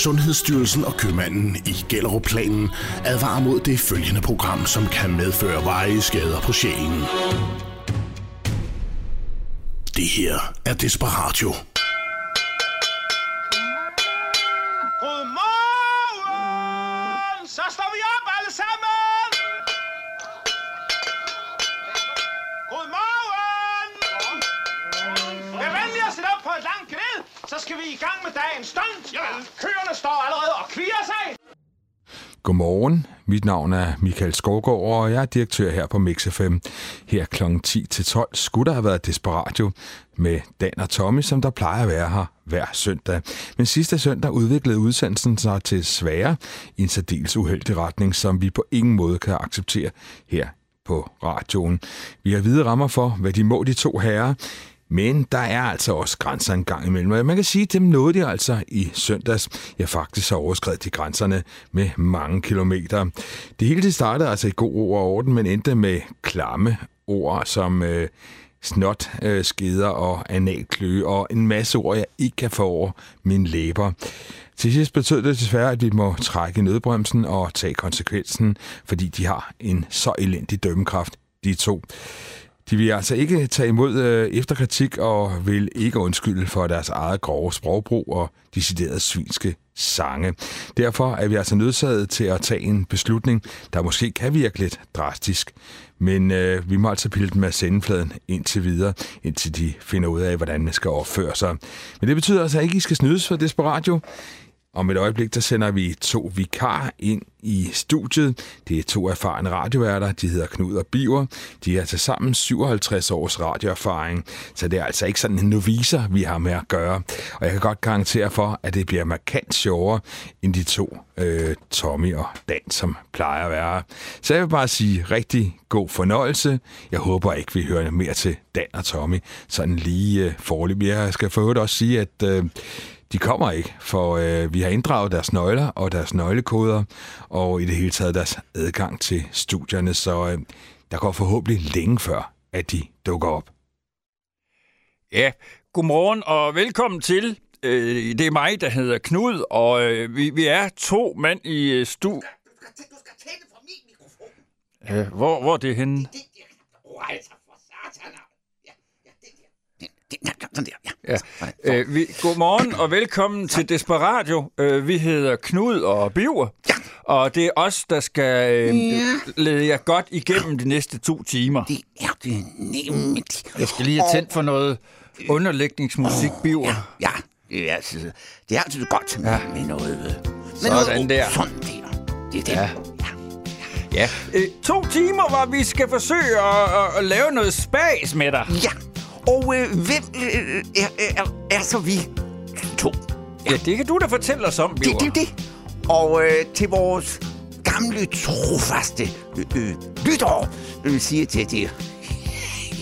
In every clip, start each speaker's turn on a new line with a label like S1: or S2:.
S1: Sundhedsstyrelsen og købmanden i Gellerup-planen advarer mod det følgende program, som kan medføre veje skader på sjælen. Det her er Desperatio.
S2: Mit navn er Michael Skovgaard, og jeg er direktør her på Mix FM. Her kl. 10-12 skulle der have været Desperatio med Dan og Tommy, som der plejer at være her hver søndag. Men sidste søndag udviklede udsendelsen sig til svære i en særdeles uheldig retning, som vi på ingen måde kan acceptere her på radioen. Vi har hvide rammer for, hvad de må, de to herrer, men der er altså også grænser en gang imellem. Og man kan sige, at dem nåede de altså i søndags. Jeg faktisk har overskrevet de grænserne med mange kilometer. Det hele det startede altså i god ord og orden, men endte med klamme ord som øh, snot, øh, skeder og analkløe og en masse ord, jeg ikke kan få over mine læber. Til sidst betød det desværre, at vi må trække nødbremsen og tage konsekvensen, fordi de har en så elendig dømmekraft, de to. De vil altså ikke tage imod øh, efterkritik og vil ikke undskylde for deres eget grove sprogbrug og deciderede svinske sange. Derfor er vi altså nødsaget til at tage en beslutning, der måske kan virke lidt drastisk. Men øh, vi må altså pille dem af sendefladen indtil videre, indtil de finder ud af, hvordan man skal opføre sig. Men det betyder altså ikke, at I skal snydes for Desperatio. Om et øjeblik, der sender vi to vikar ind i studiet. Det er to erfarne radioværter. De hedder Knud og Biver. De har til sammen 57 års radioerfaring, så det er altså ikke sådan en noviser, vi har med at gøre. Og jeg kan godt garantere for, at det bliver markant sjovere end de to øh, Tommy og Dan, som plejer at være. Så jeg vil bare sige rigtig god fornøjelse. Jeg håber ikke, vi hører mere til Dan og Tommy sådan lige øh, forløb. Jeg skal forhåbentlig også sige, at øh, de kommer ikke, for øh, vi har inddraget deres nøgler og deres nøglekoder, og i det hele taget deres adgang til studierne, så øh, der går forhåbentlig længe før, at de dukker op.
S3: Ja, godmorgen og velkommen til. Øh, det er mig, der hedder Knud, og øh, vi, vi er to mand i øh, stu...
S4: Du skal, du skal tænde for min mikrofon.
S3: Øh, hvor, hvor er det henne?
S4: Det der. Åh, altså for satan. Ja, ja, det der. Ja, sådan der, ja.
S3: Ja. Øh, vi, godmorgen og velkommen til Desperatio. Øh, vi hedder Knud og Biver,
S4: Ja.
S3: og det er os, der skal øh,
S4: Ja.
S3: lede jer godt igennem de næste to timer.
S4: Det er det nemlig.
S3: Jeg skal lige have tændt for noget underlægningsmusik, Biver.
S4: Ja, ja. Det er altid, det er altid godt ja. med noget... øh, Med
S3: Sådan
S4: noget,
S3: der.
S4: Sådan der. Det er det.
S3: Ja.
S4: Ja.
S3: Ja. Øh, to timer, hvor vi skal forsøge at, at, at lave noget spas med dig.
S4: ja. Og øh, hvem øh, er, er, er så vi to?
S3: Ja, det kan du da fortælle os om, Biver.
S4: Det, det, det. Og øh, til vores gamle, trofaste øh, øh, lyttere, øh, siger til det,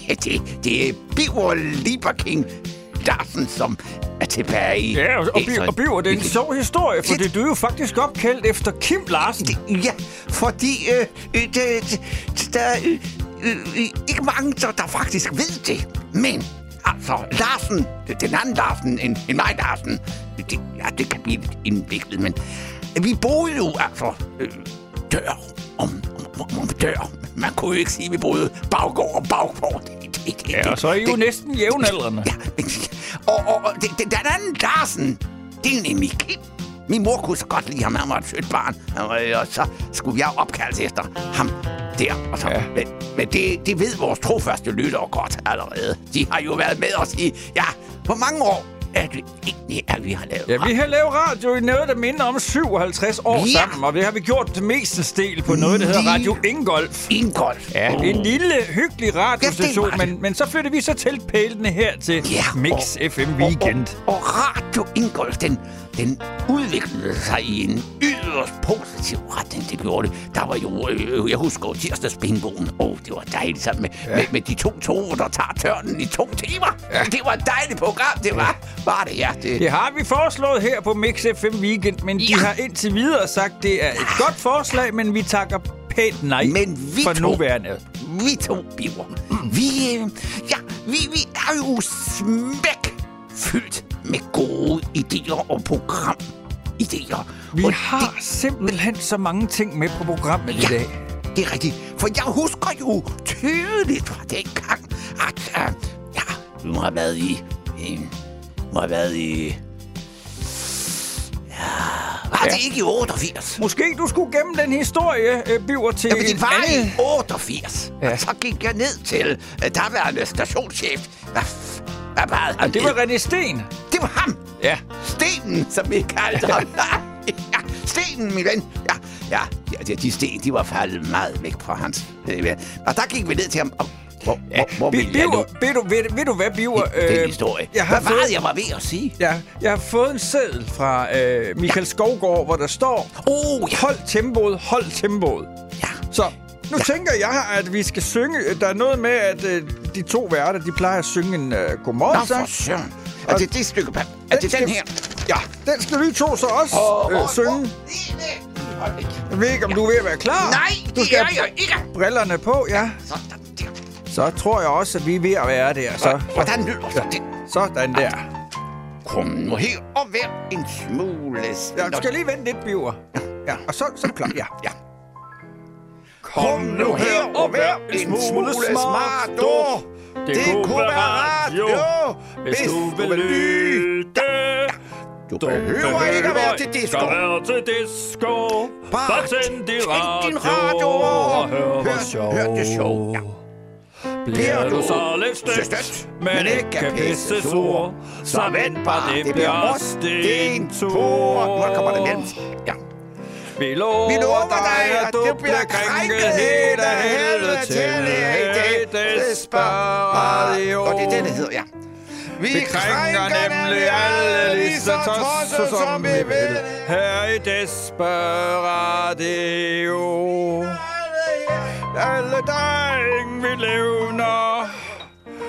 S4: ja, det, det er Biver Lieberking Larsen, som er tilbage i...
S3: Ja, og, og, og Biver, det er en sjov historie, for det, du er jo faktisk opkaldt efter Kim Larsen.
S4: Det- Ja, fordi øh, øh, det, det, der er øh, øh, ikke mange, der, der faktisk ved det. Men altså, Larsen, den anden Larsen end, end mig, Larsen, det, ja, det kan blive lidt indviklet, men vi boede jo altså øh, dør om, om, om dør. Man kunne jo ikke sige, at vi boede baggård og baggård. Det, det, det,
S3: Ja, og så er I jo
S4: det-
S3: næsten jævnaldrende.
S4: Ja, og, og, og det, det, den anden Larsen, det er nemlig Kim. Min mor kunne så godt lide ham, han var et sødt barn. Og, og så skulle jeg opkaldes efter ham der. Og så,
S3: Ja.
S4: Men, men det, det ved vores trofaste lyttere godt allerede. De har jo været med os i, ja, hvor mange år er det egentlig, at vi har lavet
S3: Ja, vi har lavet radio i noget, der minder om 57 år
S4: Ja.
S3: sammen, og det har vi gjort det meste del på noget, der hedder Radio Ingolf.
S4: Ingolf.
S3: Ja, en lille, hyggelig radiostation,
S4: Ja,
S3: men, men så flyttede vi så teltpælene her til
S4: Ja,
S3: Mix
S4: og-
S3: FM Weekend.
S4: Og, og, og Radio Ingolf, den, den udviklede sig i en yderst positiv retning, det gjorde det. Der var jo, øh, jeg husker tirsdagsbingoen. Åh, oh, det var dejligt sammen med, ja. med, med de to toger, der tager tørnen i to timer. Ja. Det var et dejligt program, det var. Var det, ja. Det,
S3: Det har vi foreslået her på Mix FM Weekend, men de
S4: Ja.
S3: har indtil videre sagt, det er et godt forslag, men vi takker pænt nej
S4: Men vi
S3: for
S4: to-
S3: nuværende.
S4: Vi to biver. Vi, øh, ja, vi, vi er jo smæk fyldt med gode idéer og program idéer.
S3: Vi
S4: Og
S3: har simpelthen så mange ting med på programmet i
S4: Ja.
S3: dag.
S4: Det er rigtigt, for jeg husker jo tydeligt fra den gang, at uh, ja, du må have været i... i må have været i... Ja, var
S3: Ja.
S4: det ikke i 88?
S3: Måske du skulle gemme den historie, øh, Biver, til
S4: Jamen, det var
S3: anden...
S4: i 88.
S3: Ja.
S4: Ja. Så gik jeg ned til uh, daværende stationschef. Hvad, hvad var han?
S3: Ja, det var? René Sten.
S4: Det var ham.
S3: Ja.
S4: Stenen, som vi kaldte ham. ja, stenen, min ven. Ja, ja, ja de, sten, de var faldet meget væk fra hans... øh, ja. Og der gik vi ned til ham. Og, hvor,
S3: Ja,
S4: hvor, hvor nu?
S3: Biver, ved, du, ved, ved du hvad, Biver?
S4: Den
S3: øh,
S4: historie.
S3: jeg har
S4: Hvad
S3: fået-
S4: det, jeg var ved at sige?
S3: Ja, jeg har fået en seddel fra øh, Michael Skovgaard, hvor der står,
S4: Oh, ja.
S3: hold tempoet, hold tempoet.
S4: ja.
S3: Så nu ja. tænker jeg, at vi skal synge. Der er noget med, at øh, de to værter, de plejer at synge en øh,
S4: Nå,
S3: godmorgensang.
S4: for søren. Er det det stykke pap? Er det
S3: skal-
S4: den her?
S3: Ja, den skal vi to så også øh, synge. Jeg ved ikke, om du er ved at være klar.
S4: Nej,
S3: du
S4: det
S3: skal
S4: er jeg ikke.
S3: brillerne på, ja. Så tror jeg også, at vi er ved at være der. Så,
S4: Hvordan lyder så det?
S3: sådan der.
S4: Kom nu her og vær en smule...
S3: Jeg skal lige vente lidt, Biver. Ja, og så, så er du klar. Ja.
S4: Ja. Kom nu her og vær en smule smart, du. Det kunne være radio, hvis du vil lytte. Du behøver ikke at være til disco.
S3: Skal være til disco.
S4: Bare
S3: tænd din radio,
S4: din radio og
S3: hør
S4: hør-
S3: show.
S4: hør det show, ja.
S3: Bliver du så lidt
S4: stødt,
S3: men ikke pisse sur, så vent bare, det
S4: Det
S3: bliver os din tur.
S4: Nu kommer det nemt. Ja.
S3: Vi lover,
S4: Vi lover dig, at du bliver krænket helt af helvede til i det
S3: radio.
S4: Og det er det, det hedder, ja. Vi,
S3: Vi krænker nemlig alle lige så tosset, som vi vil. Her i Desperatio. Alle dreng vi levner.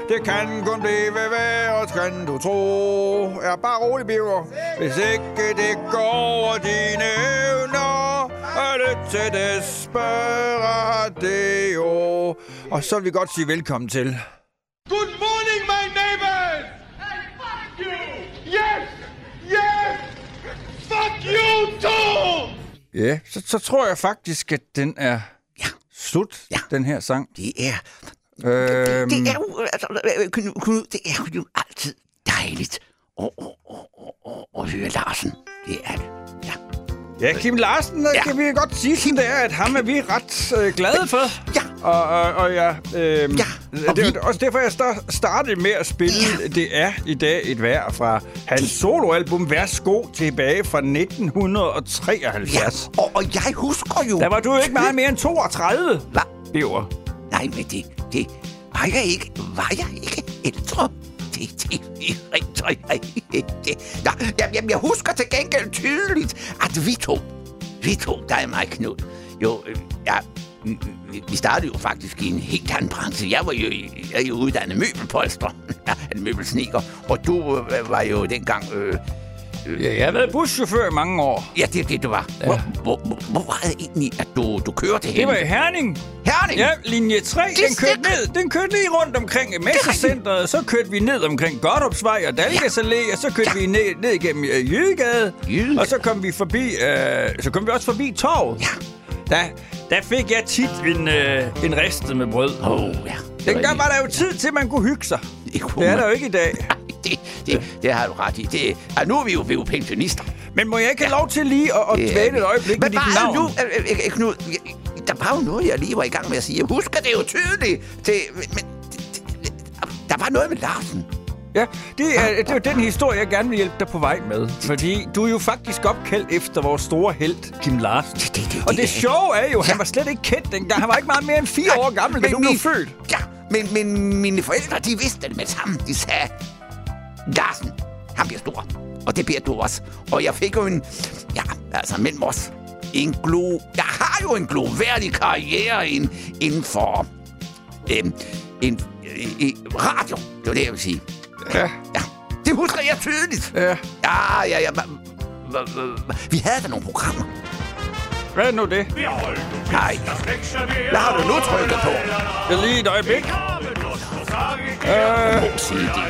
S3: Det kan kun blive værre, kan du tro. Ja, bare rolig, Biver. Hvis ikke det går over dine evner, er det til Desperatio. Og så vil vi godt sige velkommen til.
S5: Good morning, my neighbors!
S6: Hey, fuck you!
S5: Yes! Yes! Fuck you too!
S3: Ja, så, så tror jeg faktisk, at den er
S4: Ja.
S3: slut,
S4: Ja.
S3: den her sang.
S4: Det er...
S3: Øhm,
S4: Det er jo... Altså, øh, Knud, Knud, det er jo altid dejligt at, at, at, at, at, høre Larsen. Det er det. Ja.
S3: Ja, Kim Larsen, ja.
S4: Ja.
S3: kan vi godt sige, som det er, at ham er vi ret øh, glade for.
S4: Ja.
S3: Og, og, og ja, øh,
S4: Ja, og
S3: det
S4: vi-
S3: er også derfor, jeg star- startede med at spille ja. Det er i dag et vejr fra hans soloalbum Værsgo tilbage fra 1973.
S4: Ja, og, og jeg husker jo...
S3: Der var du jo ikke meget mere end 32,
S4: Hva?
S3: Biver.
S4: Nej, men det, det var jeg ikke. Var jeg ikke ældre? Det, det, det, det, det. Nå, jeg, jeg, husker til gengæld tydeligt, at vi to, vi to, dig og mig, Knud, jo, øh, ja, vi- startede jo faktisk i en helt anden branche. Jeg var jo, jeg er jo uddannet møbelpolster, en møbelsniker, og du øh, var jo dengang, øh,
S3: Ja, jeg har været buschauffør i mange år.
S4: ja, det er det, du var. Hvor, hvor, hvor, hvor var det egentlig, at du, du kørte hen?
S3: Det var i Herning.
S4: Herning?
S3: Ja, linje 3,
S4: Det
S3: den kørte
S4: stikker.
S3: ned. Den kørte lige rundt omkring Messecenteret. Så kørte vi ned omkring Godthåbsvej og Dalgas Allé, og så kørte
S4: Ja.
S3: vi ned, ned igennem øh, Jydegade.
S4: Jydegade.
S3: Og så kom vi forbi, øh, så kom vi også forbi Torvet.
S4: Ja.
S3: Der, der fik jeg tit en, øh, en ristet med brød.
S4: Åh, oh, ja.
S3: Dengang var der jo tid til, at man kunne hygge sig.
S4: Det kunne
S3: Det er
S4: man.
S3: der jo ikke i dag.
S4: Det, det, det har du ret i. Det, ja, nu er vi jo, vi er jo pensionister.
S3: Men må jeg ikke have lov til lige at, at dvæle et øjeblik med
S4: Men
S3: dit
S4: hvad er
S3: navn?
S4: nu, øh, øh, øh, Knud? Der var jo noget, jeg lige var i gang med at sige. Jeg husker det jo tydeligt. Det, men, det, det, der var noget med Larsen.
S3: Ja, det er, det er den historie, jeg gerne vil hjælpe dig på vej med. Fordi du er jo faktisk opkaldt efter vores store held, Kim Larsen.
S4: Det- det- det-
S3: Og det sjove er jo, at
S4: Ja.
S3: han var slet ikke kendt dengang. Han var ikke meget mere end fire år gammel, da du blev født.
S4: Ja, men, men mine forældre, de vidste det med sammen. De sagde, Larsen, han bliver stor. Og det bliver du også. Og jeg fik jo en, ja, altså mellem os, en glo... Jeg har jo en gloværdig karriere inden, inden for... Øhm, en, i radio, det var det, jeg vil sige.
S3: Ja.
S4: Ja, det husker jeg tydeligt.
S3: Ja.
S4: Ja, ja, ja. Vi havde da nogle programmer.
S3: Hvad er nu det?
S4: Nej, hvad har du nu trykket på?
S3: Jeg lige et øjeblik.
S4: Må sige det.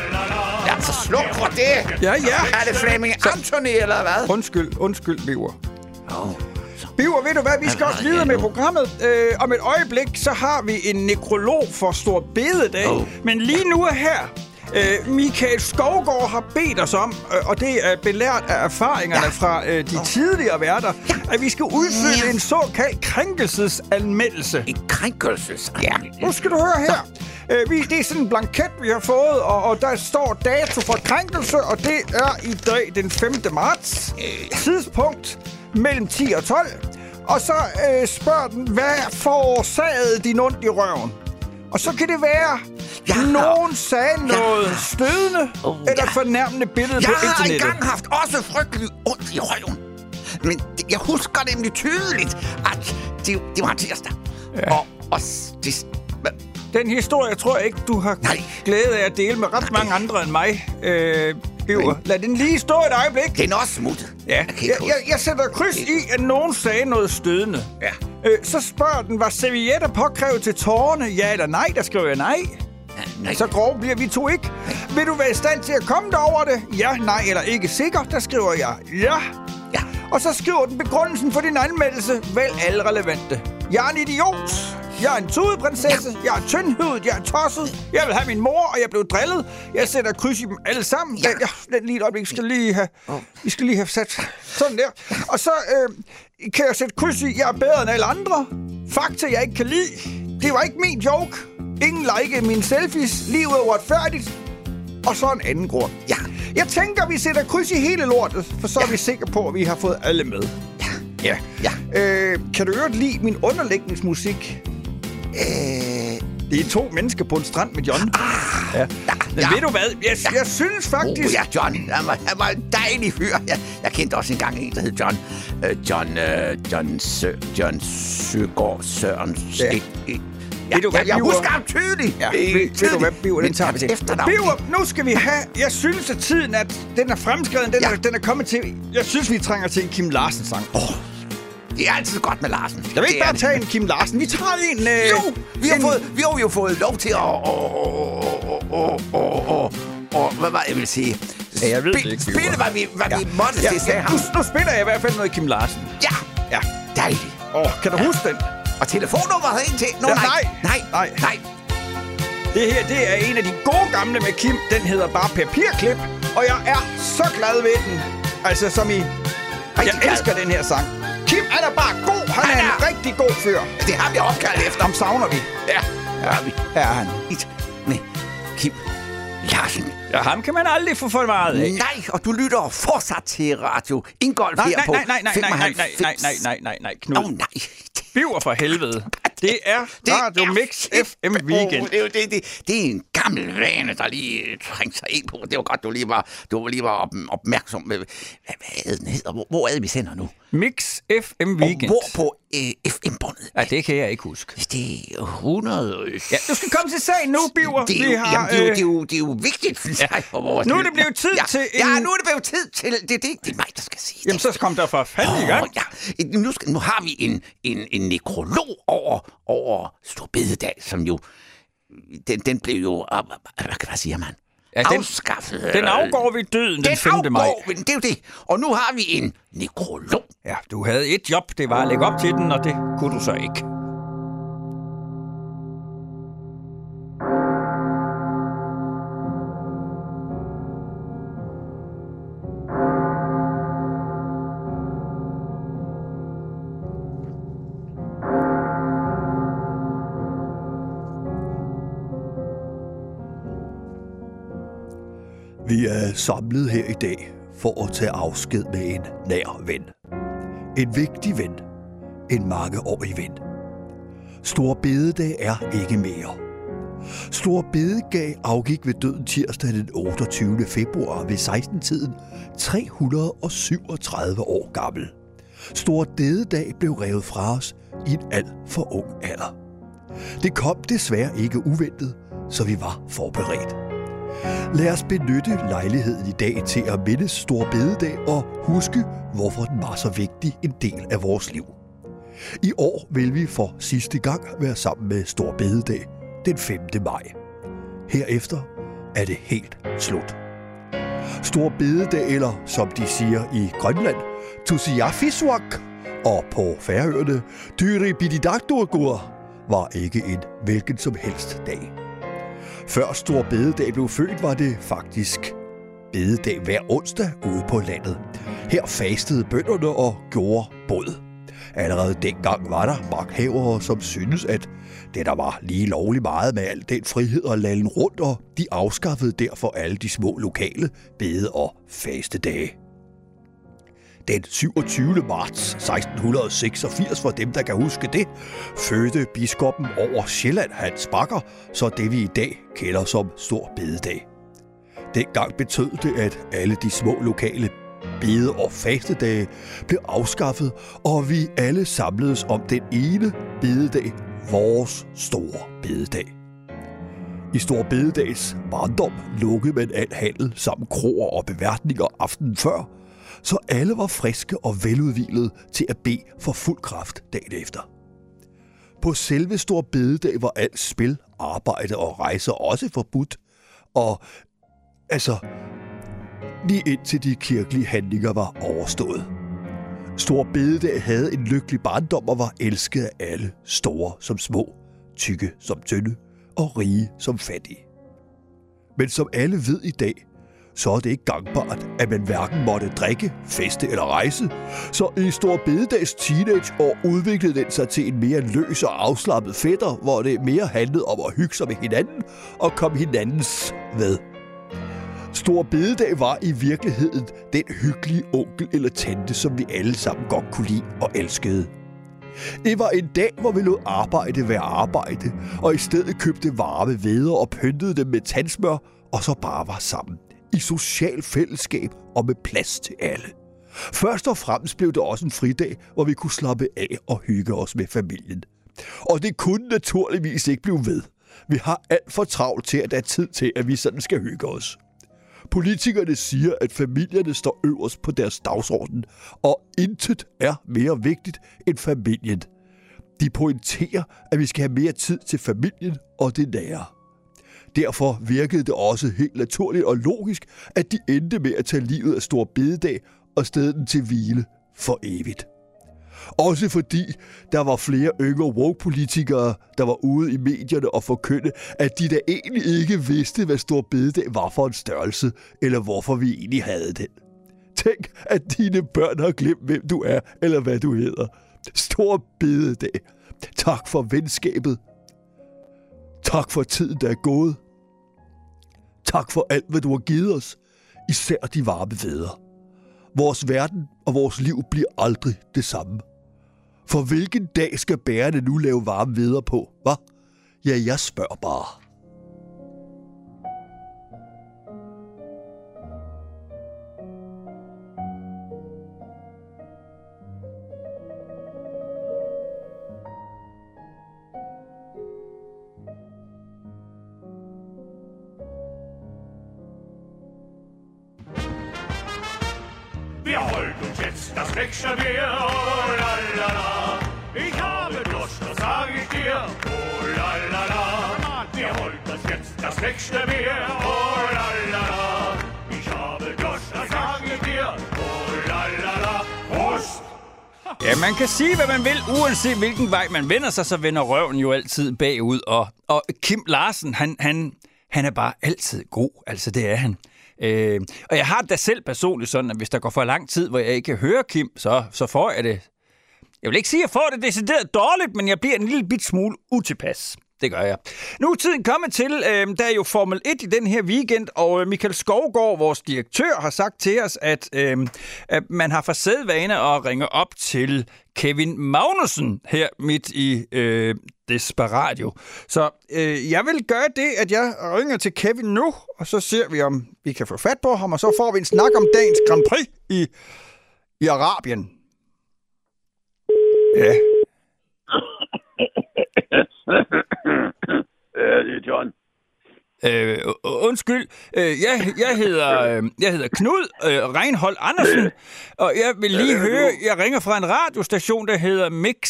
S4: Ja, så sluk for det.
S3: Ja, ja.
S4: Er det Flemming Anthony, eller hvad?
S3: Undskyld, undskyld, Biver.
S4: Oh.
S3: Biver, ved du hvad, vi skal også videre med programmet. Øh, om et øjeblik, så har vi en nekrolog for Stor Bededag.
S4: Oh.
S3: Men lige nu og her, øh, Michael Skovgaard har bedt os om, øh, og det er belært af erfaringerne
S4: Ja.
S3: fra øh, de tidligere værter, at vi skal udfylde
S4: Ja.
S3: en såkaldt krænkelsesanmeldelse.
S4: En krænkelse.
S3: Ja, nu skal du høre her. Øh, vi, det er sådan en blanket, vi har fået, og, og der står dato for krænkelse, og det er i dag den 5. marts. Tidspunkt mellem 10 og 12. Og så øh, spørger den, hvad forårsagede din ondt i røven? Og så kan det være,
S4: Ja.
S3: nogen sagde noget stødende
S4: Oh,
S3: eller
S4: ja.
S3: fornærmende billede
S4: Jeg
S3: på
S4: har
S3: internettet.
S4: engang haft også frygtelig ondt i røven. Men jeg husker nemlig tydeligt, at det, det var tirsdag. Ja. Og, og det,
S3: Den historie tror jeg ikke, du har
S4: Nej.
S3: glæde af at dele med ret mange andre end mig, øh, Biver. Lad den lige stå et øjeblik.
S4: den er også smuttet.
S3: Ja,
S4: Jeg
S3: jeg, jeg, jeg sætter kryds i, at nogen sagde noget stødende.
S4: Ja.
S3: Øh, så spørger den, var servietter påkrævet til tårerne? Ja eller nej? Der skriver jeg nej.
S4: Ja, nej.
S3: Så grove bliver vi to ikke. Vil du være i stand til at komme derover det? Ja, nej eller ikke sikker? Der skriver jeg ja.
S4: Ja.
S3: Og så skriver den begrundelsen for din anmeldelse. Vælg alle relevante. Jeg er en idiot. Jeg er en tudeprinsesse. Jeg er tyndhudet. Jeg er tosset. Jeg vil have min mor, og jeg blev drillet. Jeg sætter kryds i dem alle sammen.
S4: Ja.
S3: Ja. Ja, den lige et øjeblik. Vi skal lige have, vi skal lige have sat sådan der. Og så øh, kan jeg sætte kryds i, jeg er bedre end alle andre. Fakta, jeg ikke kan lide. Det var ikke min joke. Ingen like mine selfies. Livet er uretfærdigt. Og så en anden grund.
S4: Ja.
S3: Jeg tænker, vi sætter kryds i hele lortet, for så er vi sikre på, at vi har fået alle med. Ja.
S4: Ja.
S3: Øh, kan du øvrigt lide min underlægningsmusik?
S4: Øh,
S3: Det er to mennesker på en strand med John. ja. Men
S4: ja.
S3: ved du hvad? Jeg,
S4: Ja.
S3: jeg synes faktisk...
S4: Oh, ja, John. Han var, han var en dejlig fyr. Jeg, jeg kendte også engang en, der hed John. Uh, John, uh, John, Sø, John Søgaard Søren.
S3: Ja.
S4: Ja. Ja,
S3: Ved du hvad,
S4: jeg, jeg husker ham tydeligt.
S3: Ja, ved, ved du hvad, Biver, den tager vi til. Biver, nu skal vi have... Jeg synes, at tiden er, den er fremskreden. Den,
S4: Ja.
S3: er, den er kommet til... Jeg synes, vi trænger til en Kim Larsen-sang. Oh,
S4: Det er altid godt med Larsen.
S3: jeg vil ikke
S4: Det
S3: bare
S4: det.
S3: tage en Kim Larsen. Vi tager en... Øh,
S4: Jo, vi har,
S3: en,
S4: fået, vi har jo fået lov til at... Og, hvad var det, jeg vil sige?
S3: Ja, jeg ved det
S4: Spil-
S3: ikke, Biver.
S4: Spille, hvad vi, hvad vi måtte
S3: Ja,
S4: til,
S3: ja, nu, nu spiller jeg i hvert fald noget Kim Larsen.
S4: Ja,
S3: Ja.
S4: dejligt.
S3: Åh, oh, kan du huske den?
S4: Og telefonnummeret en til. Nå,
S3: Ja,
S4: nej.
S3: nej.
S4: Nej,
S3: Nej. Det her, det er en af de gode gamle med Kim. Den hedder bare Papirklip. Og jeg er så glad ved den. Altså, som i... Jeg
S4: glad.
S3: elsker den her sang. Kim er da bare god. Han,
S4: Han
S3: er en
S4: er-
S3: rigtig god fyr.
S4: Det har vi opkaldt efter.
S3: Ham savner vi.
S4: Ja, ja. vi.
S3: Her er han.
S4: Et med Kim Larsen.
S3: Ja, ham kan man aldrig få for meget af.
S4: Nej, og du lytter fortsat til Radio Ingolf
S3: Nej,
S4: her
S3: nej,
S4: på
S3: nej, nej, nej, nej, nej, nej, nej,
S4: 95.
S3: nej, nej, nej, nej, Knud.
S4: nej.
S3: Biver for helvede. Det er
S4: Det
S3: Radio
S4: er
S3: Mix. FM Weekend.
S4: Åh, det, er det, det, det er en gammel vane, der lige trængte sig ind på. Det var godt, du lige var, du lige var op, opmærksom. Hvad, hvad er den hedder? Hvor, hvor er det, vi sender nu?
S3: Mix FM
S4: Og
S3: Weekend.
S4: hvor på øh, FM-båndet?
S3: Ja, det kan jeg ikke huske.
S4: Det er 100...
S3: Ja, du skal komme til sagen nu, Biver.
S4: Det er,
S3: Vi
S4: jo,
S3: har,
S4: jamen, det, er jo,
S3: øh,
S4: det, er jo, det er jo vigtigt, synes jeg, for vores
S3: Nu er det blevet tid
S4: ja,
S3: til
S4: Ja,
S3: en-
S4: nu er det blevet tid til... Det, det, det er mig, der skal sige det.
S3: Jamen, så kom der for fanden i gang.
S4: Ja. Nu, skal, nu har vi en, en, en nekrolog over, over Storbededag, som jo... Den, den blev jo... øh, Hvad, hvad siger man?
S3: Den-
S4: Afskaffet.
S3: Den afgår vi døden den 5.
S4: afgår
S3: maj.
S4: den, det er jo det. Og nu har vi en nekrolog.
S3: Ja, du havde et job, det var at lægge op til den, og det kunne du så ikke.
S6: Vi er samlet her i dag for at tage afsked med en nær ven. En vigtig ven. En mangeårig ven. Stor bededag er ikke mere. Stor bededag afgik ved døden tirsdag den 28. februar ved 16-tiden 337 år gammel. Stor bededag blev revet fra os i en alt for ung alder. Det kom desværre ikke uventet, så vi var forberedt. Lad os benytte lejligheden i dag til at minde Stor Bededag og huske, hvorfor den var så vigtig en del af vores liv. I år vil vi for sidste gang være sammen med Stor Bededag den 5. maj. Herefter er det helt slut. Stor bededag, eller som de siger i Grønland, Tusiafisuak, og på Færøerne, Dyri Bididagdurgur, var ikke en hvilken som helst dag. Før Stor Bededag blev født, var det faktisk bededag hver onsdag ude på landet. Her fastede bønderne og gjorde båd. Allerede dengang var der magthavere, som syntes, at det der var lige lovlig meget med al den frihed og lallen rundt, og de afskaffede derfor alle de små lokale bede- og faste dage. Den 27. marts 1686, for dem, der kan huske det, fødte biskoppen over Sjælland Hans Bakker, så det vi i dag kender som Stor Bededag. Dengang betød det, at alle de små lokale bede- og fastedage blev afskaffet, og vi alle samledes om den ene bededag, vores store bededag. I Stor Bededags barndom lukkede man al handel samt kroer og beværtninger aftenen før, så alle var friske og veludvilede til at bede for fuld kraft dagen efter. På selve Stor Bededag var alt spil, arbejde og rejser også forbudt, og altså, lige indtil de kirkelige handlinger var overstået. Stor Bededag havde en lykkelig barndom og var elsket af alle, store som små, tykke som tynde og rige som fattige. Men som alle ved i dag, så er det ikke gangbart, at man hverken måtte drikke, feste eller rejse. Så i Stor Bededags teenageår udviklede den sig til en mere løs og afslappet fætter, hvor det mere handlede om at hygge sig med hinanden og komme hinandens ved. Stor Bededag var i virkeligheden den hyggelige onkel eller tante, som vi alle sammen godt kunne lide og elskede. Det var en dag, hvor vi lod arbejde være arbejde, og i stedet købte varme veder og pyntede dem med tandsmør, og så bare var sammen. I social fællesskab og med plads til alle. Først og fremmest blev det også en fridag, hvor vi kunne slappe af og hygge os med familien. Og det kunne naturligvis ikke blive ved. Vi har alt for travlt til, at der er tid til, at vi sådan skal hygge os. Politikerne siger, at familierne står øverst på deres dagsorden, og intet er mere vigtigt end familien. De pointerer, at vi skal have mere tid til familien og det nære. Derfor virkede det også helt naturligt og logisk, at de endte med at tage livet af Stor Bededag og steden til hvile for evigt. Også fordi der var flere yngre woke-politikere, der var ude i medierne og forkynde, at de da egentlig ikke vidste, hvad Stor Bededag var for en størrelse, eller hvorfor vi egentlig havde den. Tænk, at dine børn har glemt, hvem du er, eller hvad du hedder. Stor Bededag. Tak for venskabet. Tak for tiden, der er gået. Tak for alt, hvad du har givet os. Især de varme veder. Vores verden og vores liv bliver aldrig det samme. For hvilken dag skal bærerne nu lave varme veder på, hva? Ja, jeg spørger bare.
S5: Wir holt uns jetzt das nächste Bier. oh la la la. Ich habe Durst, das sag ich dir, oh la la la. Wir holt uns jetzt das nächste Bier. oh la la la. Ich habe Durst, das sag ich dir, oh la la la. Prost!
S3: Ja, man kan sige, hvad man vil, uanset hvilken vej man vender sig, så vender røven jo altid bagud. Og, og Kim Larsen, han, han, han er bare altid god. Altså, det er han. Øh, og jeg har det da selv personligt sådan, at hvis der går for lang tid, hvor jeg ikke hører Kim, så, så får jeg det... Jeg vil ikke sige, at jeg får det decideret dårligt, men jeg bliver en lille bit smule utilpas. Det gør jeg. Nu er tiden kommet til, øh, der er jo Formel 1 i den her weekend, og øh, Michael Skovgaard, vores direktør, har sagt til os, at, øh, at man har for sædvane at ringe op til Kevin Magnussen her midt i øh, Desperadio. Så øh, jeg vil gøre det, at jeg ringer til Kevin nu, og så ser vi, om vi kan få fat på ham, og så får vi en snak om dagens Grand Prix i, i Arabien. Ja,
S7: Ja, det er John.
S3: Øh, undskyld, øh, jeg, jeg, hedder, øh, jeg hedder Knud øh, Reinhold Andersen, og jeg vil lige høre, jeg ringer fra en radiostation, der hedder Mix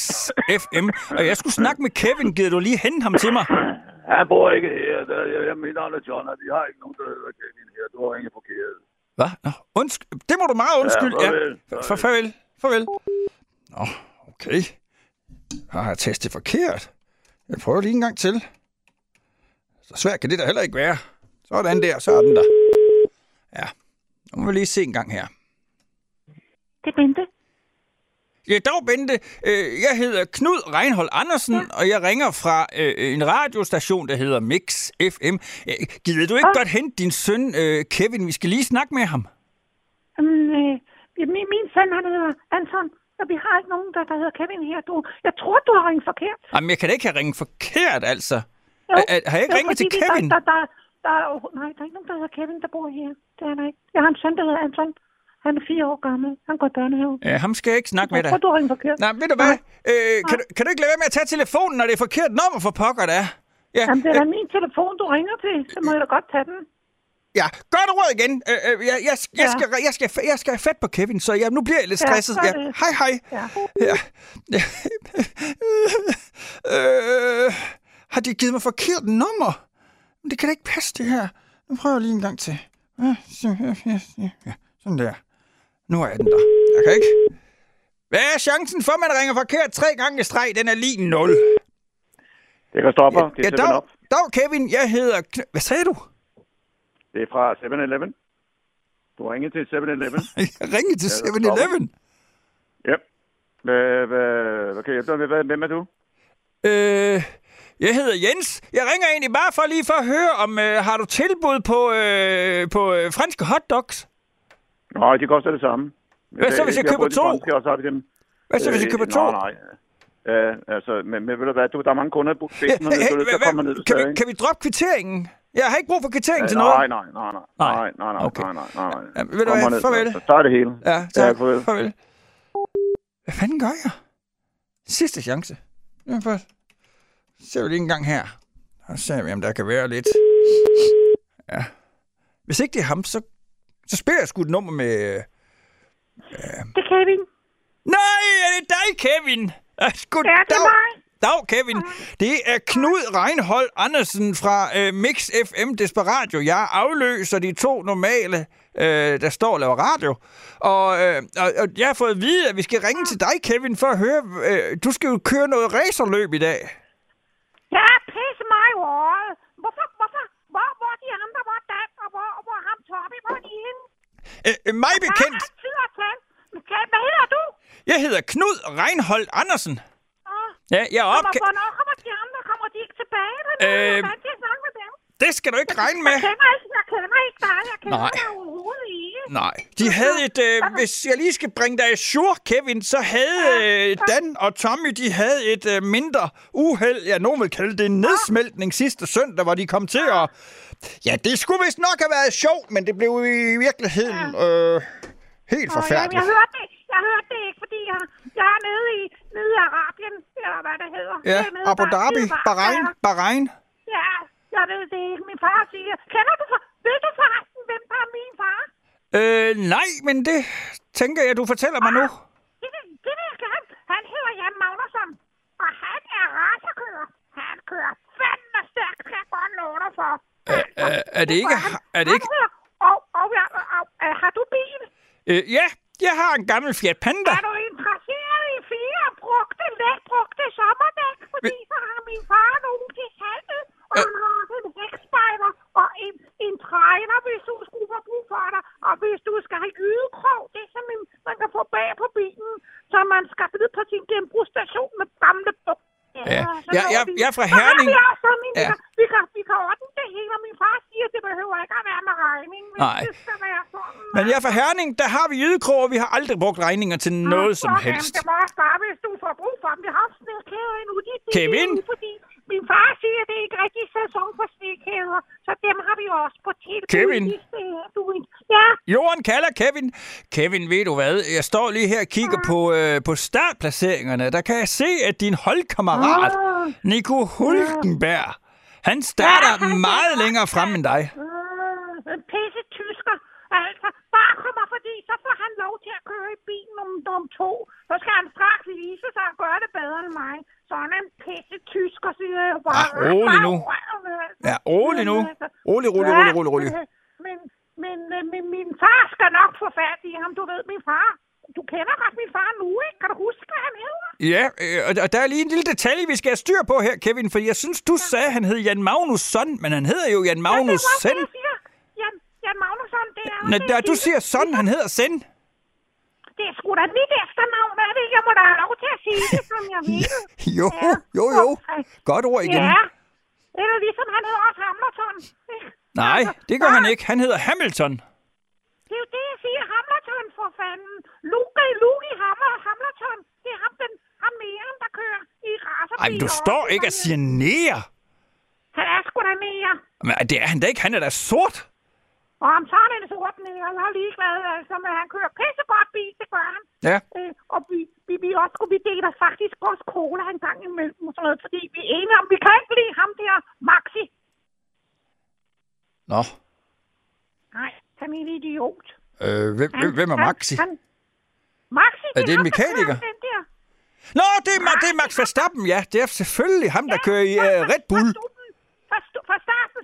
S3: FM, og jeg skulle snakke med Kevin. Gider du lige hente ham til mig?
S7: Han bor ikke her. Der, jeg, jeg, mit navn er John, og vi har ikke nogen, der hedder Kevin her. Du har ingen forkert.
S3: Hvad? Nå, undskyld. Det må du meget undskylde. Ja,
S5: farvel.
S3: For, farvel. Farvel. Nå, okay. Har jeg testet forkert? Jeg prøver lige en gang til. Så svært kan det da heller ikke være. Sådan der, så er den der. Ja, nu må vi lige se en gang her.
S7: Det er Bente.
S3: Ja, dag Bente. Øh, Jeg hedder Knud Reinhold Andersen, og jeg ringer fra øh, en radiostation, der hedder Mix FM. Øh, Gider du ikke
S7: Ah.
S3: godt hente din søn øh, Kevin? Vi skal lige snakke med ham.
S7: Um, øh, min, min søn, han hedder Anton, og vi har ikke nogen, der, der hedder Kevin her. Du, jeg tror, du har ringet forkert.
S3: Jamen, jeg kan da ikke have ringet forkert, altså.
S7: Jo,
S3: Er- er- har jeg ikke
S7: jo,
S3: ringet til Kevin?
S7: Der, der, der, der, er, jo- nej, der er ikke nogen, der hedder Kevin, der bor her. Det er der ikke. Jeg har en søn, der hedder Anton. Han er fire år gammel. Han går i børnehave.
S3: Ja, ham skal jeg ikke snakke med
S7: Jeg
S3: dig.
S7: tror, du har ringet forkert.
S3: Nej, ved du hvad? Øh, kan, du, kan du ikke lade være med at tage telefonen, når det er forkert nummer for pokker, der? Ja,
S7: Jamen, det er
S3: øh,
S7: da min telefon, du ringer til. Så må jeg da godt tage den.
S3: ja. gør det råd igen. Øh, øh, jeg, jeg, jeg,
S7: Ja.
S3: skal, jeg, skal, jeg skal have fat på Kevin, så ja, nu bliver jeg lidt
S7: Ja,
S3: stresset.
S7: er
S3: Ja,
S7: det.
S3: hej, hej.
S7: Ja.
S3: Ja. øh, har de givet mig forkert nummer? Men det kan da ikke passe, det her. Nu prøver jeg lige en gang til. Ja, så- ja, ja, ja, ja, Sådan der. Nu er den der. Jeg kan ikke... Hvad er chancen for, at man ringer forkert tre gange i streg? Den er lige 0.
S5: Det kan stoppe. Det er
S3: Ja,
S5: 7
S3: dag, dag, Kevin. Jeg hedder... Kn- Hvad sagde du?
S5: Det er fra 7-Eleven. Du ringet til 7-Eleven.
S3: Jeg ringede til
S5: Ja,
S3: 7-Eleven.
S5: ja. Hvad, hvad, hvad kan jeg hjælpe dig med? Hvem er du?
S3: Øh, jeg hedder Jens. Jeg ringer egentlig bare for lige for at høre, om øh, har du tilbud på, øh, på øh, franske hotdogs?
S5: Nej, de koster det samme.
S3: Hvad så, hvis jeg
S5: har
S3: køber to?
S5: franske, Og så har vi dem.
S3: Hvad så, hvis jeg
S5: Øh,
S3: køber to?
S5: Nej, nej. Ja, altså, men, men ved du hvad, du, der er mange kunder i butikken, og
S3: hey,
S5: du er nødt til
S3: hvad-
S5: at komme ned.
S3: hvad- kan, vi, kan vi droppe kvitteringen? Jeg har ikke brug for kvittering til noget.
S5: Nej, nej, nej, nej,
S3: Nej.
S5: nej, nej, nej,
S3: Okay.
S5: nej, nej, nej, nej.
S3: Ja, ved du
S5: Kom
S3: hvad,
S5: ned,
S3: farvel.
S5: Så, så er det hele.
S3: Ja, tak.
S5: Ja, farvel.
S3: farvel. Hvad fanden gør jeg? Sidste chance. Ja, for... Ser vi lige en gang her. Og ser vi, om der kan være lidt. Ja. Hvis ikke det er ham, så, så spiller jeg sgu et nummer med... øh,
S7: Det er Kevin.
S3: Nej, er det dig, Kevin? Sgu,
S7: Ja, det er
S3: dag.
S7: mig.
S3: Dag, Kevin. Det er Knud Reinhold Andersen fra øh, Mix FM Desperadio. Jeg afløser de to normale, øh, der står og laver radio. Og, øh, og, og jeg har fået at vide, at vi skal ringe til dig, Kevin, for at høre... Øh, du skal jo køre noget racerløb i dag.
S7: Ja, pisse mig i året. Hvorfor, hvorfor, hvor, hvor er de andre, hvor er Dan, og hvor, hvor er ham Tommy, hvor er de henne?
S3: Øh, øh, mig bekendt.
S7: at tage. Men kan- Hvad hedder du?
S3: Jeg hedder Knud Reinhold Andersen.
S7: Åh,
S3: Ja, jeg er
S7: Hvor,
S3: opka-
S7: hvornår kommer de andre? Kommer de ikke tilbage? Eller
S3: Øh,
S7: øh, jeg kan ikke snakke med dem.
S3: Det skal du ikke regne med.
S7: Jeg kender ikke, jeg kender ikke dig. Jeg kender
S3: Nej.
S7: dig overhovedet ikke.
S3: Nej. De havde et... Øh, hvis jeg lige skal bringe dig sur, Kevin, så havde øh, Dan og Tommy, de havde et øh, mindre uheld. Ja, nogen vil kalde det en nedsmeltning sidste søndag, hvor de kom til at... Ja, det skulle vist nok have været sjovt, men det blev i virkeligheden øh, helt forfærdeligt.
S7: Jeg, jeg hørte det. Jeg hørte det ikke, fordi jeg, jeg er nede i, nede i Arabien, eller hvad det hedder.
S3: Ja, Abu Dhabi, Bahrain.
S7: Bahrain. Ja, jeg ved det ikke. Min far siger. Kender du for, ved du forresten, hvem der er min far?
S3: Øh, nej, men det tænker jeg, du fortæller mig nu.
S7: Det, vil- det vil jeg gerne. Han hedder Jan Magnusson, og han er racerkører. Han kører fandme stærkt, kan jeg godt love dig for. Altså,
S3: Øh, er det ikke... Er det ikke...
S7: Og, og, og, og, og, har du bil?
S3: Øh, ja, jeg har en gammel Fiat Panda.
S7: Er du interesseret i fire brugte, let brugte sommerdæk? Fordi så har min far nogen til salget, og har også en hækspejler og en, en træner, hvis du skulle få brug for dig. Og hvis du skal have ydekrog, det er som en, man kan få bag på bilen, så man skal ned på sin genbrugsstation med gamle buk.
S3: Ja,
S7: så
S3: jeg-
S7: laver
S3: jeg- er fra
S7: Så har
S3: Herning.
S7: Vi, også sådan en,
S3: Ja.
S7: vi, kan, vi, kan, vi kan ordne det hele, og min far siger, at det behøver ikke at være med regning.
S3: Nej.
S7: Det skal være sådan.
S3: Men jeg er fra Herning, der har vi jydekrog, og vi har aldrig brugt regninger til noget som helst.
S7: Det må også bare, hvis du får brug for dem. Vi har også snedkæder endnu. De, de,
S3: Kevin?
S7: De, min far siger, at det er ikke rigtig sæson for snedkæder. Så dem har vi også på tilbud.
S3: Kevin?
S7: øh, Du, ja,
S3: Jorden kalder Kevin. Kevin, ved du hvad? Jeg står lige her og kigger på, øh, på startplaceringerne. Der kan jeg se, at din holdkammerat,
S7: Ah.
S3: Nico Hulkenberg, han starter
S7: Ja, han
S3: meget
S7: er-
S3: længere frem end dig.
S7: øh, en pisse tysker. Altså, bare kommer forbi, så får han lov til at køre i bilen om, om to. Så skal han straks vise sig at gøre det bedre end mig. Sådan en pisse tysker, siger jeg bare.
S3: Ah, rolig nu.
S7: Altså.
S3: Ja, rolig nu.
S7: Men, altså,
S3: Rolig, rolig, rolig, rolig, rolig.
S7: øh, Men, men, øh, men min fars du kender godt min far nu, ikke? Kan du huske, hvad han hedder?
S3: Ja, øh, og- der er lige en lille detalje, vi skal have styr på her, Kevin, for jeg synes, du sagde, at han hed Jan Magnusson, men han hedder jo Jan
S7: Ja, det er
S3: Magnusson.
S7: også. Jan, Jan Magnusson, det er...
S3: Nå, der, du siger sådan, han hedder Sen.
S7: Det er sgu da mit efternavn, er det? Jeg må da have lov til at sige det, som jeg vil.
S3: Jo,
S7: Ja.
S3: jo, jo. Godt ord igen.
S7: Ja. Eller ligesom han hedder også Hamilton.
S3: Nej,
S7: Altså,
S3: det gør han
S7: der-
S3: ikke. Han hedder Hamilton.
S7: Det er jo det, jeg siger. Hamilton for fanden. Luke, Luke Hammer, Hamilton. Det er ham, den, ham mere, der kører i racerbil.
S3: Ej, men du står ikke og siger nære.
S7: Han er sgu da mere.
S3: Men det er han da ikke. Han er da sort.
S7: Og om sådan en sort nære, jeg er ligeglad, altså, men han kører pisse godt bil, det gør han.
S3: Ja.
S7: Øh, og vi, vi, vi også vi deler faktisk også cola en gang imellem og sådan noget, fordi vi er enige om, vi kan ikke lide ham der Maxi.
S3: Nå,
S7: Nej, han er en idiot.
S3: øh, hvem, hvem- hvem er
S7: Han-
S3: Maxi?
S7: Han, Maxi,
S3: Er det en
S7: der
S3: mekaniker?
S7: kører Den der.
S3: Nå, det er, Ma- det er Max Verstappen, ja. Det er selvfølgelig ham, der kører i uh, Red Bull.
S7: Fra, fra starten,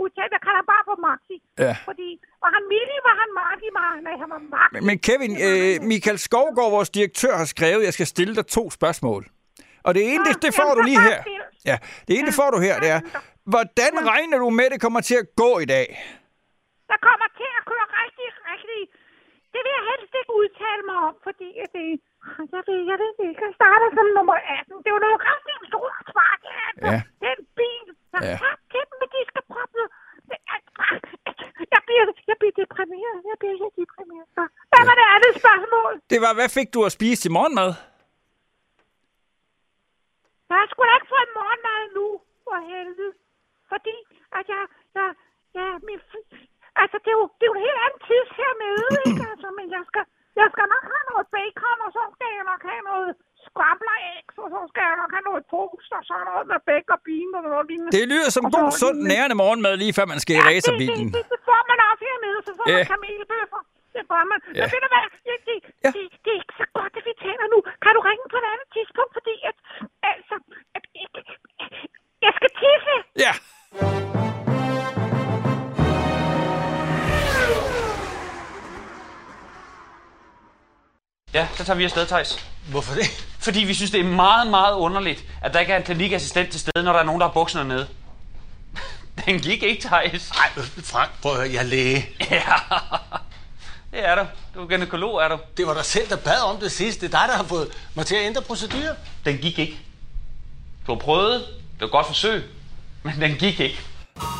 S7: uh, jeg kalder bare på Maxi.
S3: Ja.
S7: Fordi, var han Mili, var han Marki, var nej, han var Maxi.
S3: Men Kevin, øh, Michael Skovgaard, vores direktør, har skrevet, at jeg skal stille dig to spørgsmål. Og det ene, det, det får du lige her. Ja, det ene, det får du her, det er, hvordan regner du med, det kommer til at gå i dag?
S7: der kommer til at køre rigtig, rigtig... Det vil jeg helst ikke udtale mig om, fordi at det... Jeg ved, jeg ved ikke. Jeg starter som nummer 18. Det var noget rigtig stort svar, det er.
S3: Ja.
S7: Den bil, der
S3: Ja.
S7: ja. tager til dem, men de skal. Jeg bliver, jeg bliver deprimeret. Jeg bliver helt deprimeret. Hvad var det andet spørgsmål?
S3: Det var, hvad fik du at spise til morgenmad?
S7: Jeg har sgu da ikke fået morgenmad nu, for helvede. Fordi, at jeg, jeg, ja, min, altså, det er, jo, det er jo en helt anden tids hernede, ikke? Altså, men jeg skal, jeg skal nok have noget bacon, og så skal jeg nok have noget scrambler eggs, og så skal jeg nok have noget toast, og så noget med bæk og bean og noget lignende.
S3: Det lyder som
S7: så
S3: god, sund, nærende morgenmad, lige før man skal i
S7: Ja, det,
S3: racerbilen.
S7: det, det, det, får man også hernede, så får
S3: Ja.
S7: man kamelbøffer. Det får man.
S3: Ja.
S7: Men ved du hvad, det, det,
S3: Ja.
S7: det, det er ikke så godt, at vi taler nu. Kan du ringe på et andet tidspunkt, fordi at, altså, at, jeg skal tisse.
S3: Ja.
S8: Ja, så tager vi afsted, Thijs.
S9: Hvorfor det?
S8: Fordi vi synes, det er meget, meget underligt, at der ikke er en klinikassistent til stede, når der er nogen, der har bukserne nede. Den gik ikke, Thijs.
S9: Nej, Frank, prøv at høre, jeg er læge.
S8: Ja, det er du. Du er gynekolog, er du.
S9: Det var dig selv, der bad om det sidste. Det er dig, der har fået mig til at ændre procedur.
S8: Den gik ikke. Du har prøvet. Det var et godt forsøg. Men den gik ikke.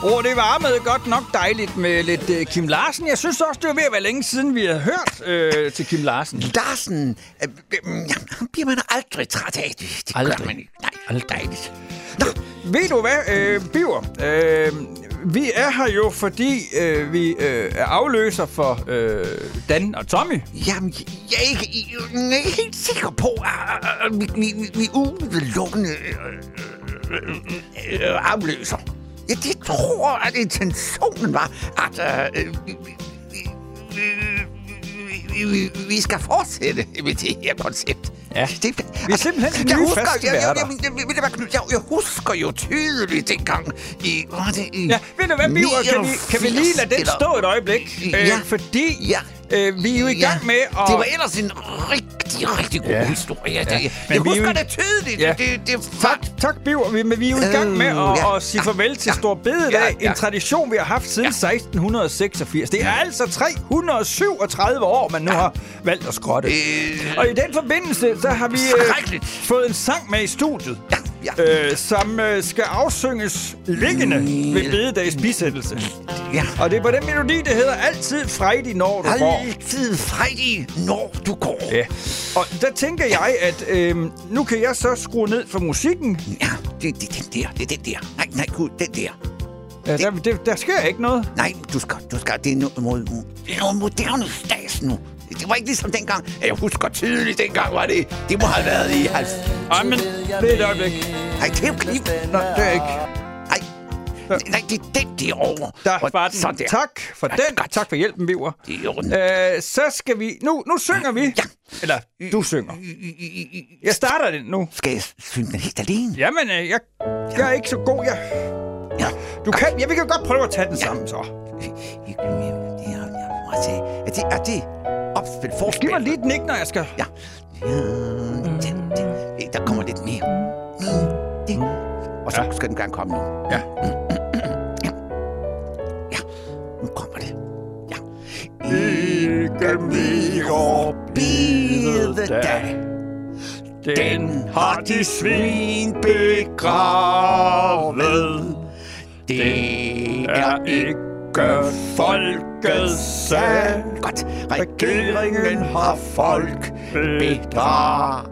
S3: Åh, det varmede godt nok dejligt med lidt uh, Kim Larsen. Jeg synes også, det var ved at være længe siden, vi har hørt uh, til Kim Larsen.
S4: Larsen, øh, øh, ham bliver man aldrig træt af. Det, det
S3: Aldrig.
S4: Gør man ikke. Nej, aldrig. Dejligt. Nå,
S3: Ved du hvad, øh, Biver? Øh, vi er her jo, fordi øh, vi øh, er afløser for øh, Dan og Tommy.
S4: jamen, jeg er ikke, jeg er ikke helt sikker på, at at vi, vi, vi, vi udelukkende øh, øh, øh, afløser. Ja, det tror, at intentionen var, at øh, vi, vi, vi, vi, vi, vi skal fortsætte med det her koncept.
S3: Ja.
S4: Det,
S3: Vi er simpelthen de
S4: jeg
S3: nye
S4: husker,
S3: faste
S4: jeg, jeg, jeg, jeg, jeg, jeg husker jo tydeligt dengang i... Var det i
S3: Ja, ved du hvad, Biver? Kan vi, kan vi lige lade den
S4: 89
S3: stå et øjeblik?
S4: Ja.
S3: Øh, fordi
S4: Ja.
S3: øh, vi er jo i gang med at...
S4: Det var ellers en rigtig, rigtig god
S3: Ja.
S4: historie. Ja.
S3: Ja.
S4: Det,
S3: Men
S4: jeg
S3: vi er
S4: husker
S3: i-
S4: det tydeligt.
S3: Ja.
S4: Det, det,
S3: Tak, tak Biver. Vi, men vi er jo i gang med
S4: Øh,
S3: at,
S4: ja.
S3: at sige
S4: Ja.
S3: farvel til
S4: Ja.
S3: Stor Bededag.
S4: Ja, ja.
S3: En tradition, vi har haft siden 1686. Det er altså 337 år, man nu har valgt at skrotte.
S4: Øh.
S3: Og i den forbindelse, så har vi
S4: Skrækkeligt.
S3: fået en sang med i studiet.
S4: Ja, ja.
S3: Øh, som øh, skal afsynges liggende ved bededags bisættelse.
S4: ja.
S3: Og det er på den melodi, der hedder Altid frejdig, når du går.
S4: Altid frejdig, når du går.
S3: Ja. Og der tænker jeg, at øh, nu kan jeg så skrue ned for musikken.
S4: Ja, det, det er den der. Det den der. Nej, nej, gud, den der.
S3: Ja, der, der, der sker ikke noget.
S4: Nej, du skal, du skal, det er noget, det noget moderne stas nu. Det var ikke ligesom dengang. Jeg husker tydeligt, dengang var det. Det må have været i 90.
S3: Ej, men det er et øjeblik.
S4: Nej, det er jo knip.
S3: Nej, det er ikke.
S4: Nej, nej, det er den derovre.
S3: Der
S4: Og
S3: var den.
S4: Sådan der.
S3: Tak for
S4: Ja,
S3: den.
S4: godt.
S3: Tak for hjælpen, Biver.
S4: Det er.
S3: Øh, så skal vi... Nu, nu synger vi.
S4: Ja.
S3: Eller, du synger. Jeg starter den nu.
S4: Skal jeg synge den helt alene?
S3: Jamen, øh, jeg, jeg er ikke så god. Jeg,
S4: Ja.
S3: du kan, ja, vi kan godt prøve at tage den sammen, så.
S4: Det er, jeg må se. Er det, er det, opspil, forspil.
S3: Giv mig lige et nik, når jeg skal...
S4: Ja. ja der kommer lidt mere. Og så skal den gerne komme nu.
S3: Ja.
S4: Ja. Ja, nu kommer det. Ja. Ikke mere bidedag. Den har de svin begravet. Det er ikke folkets sag. Godt. Regeringen har folk bedraget.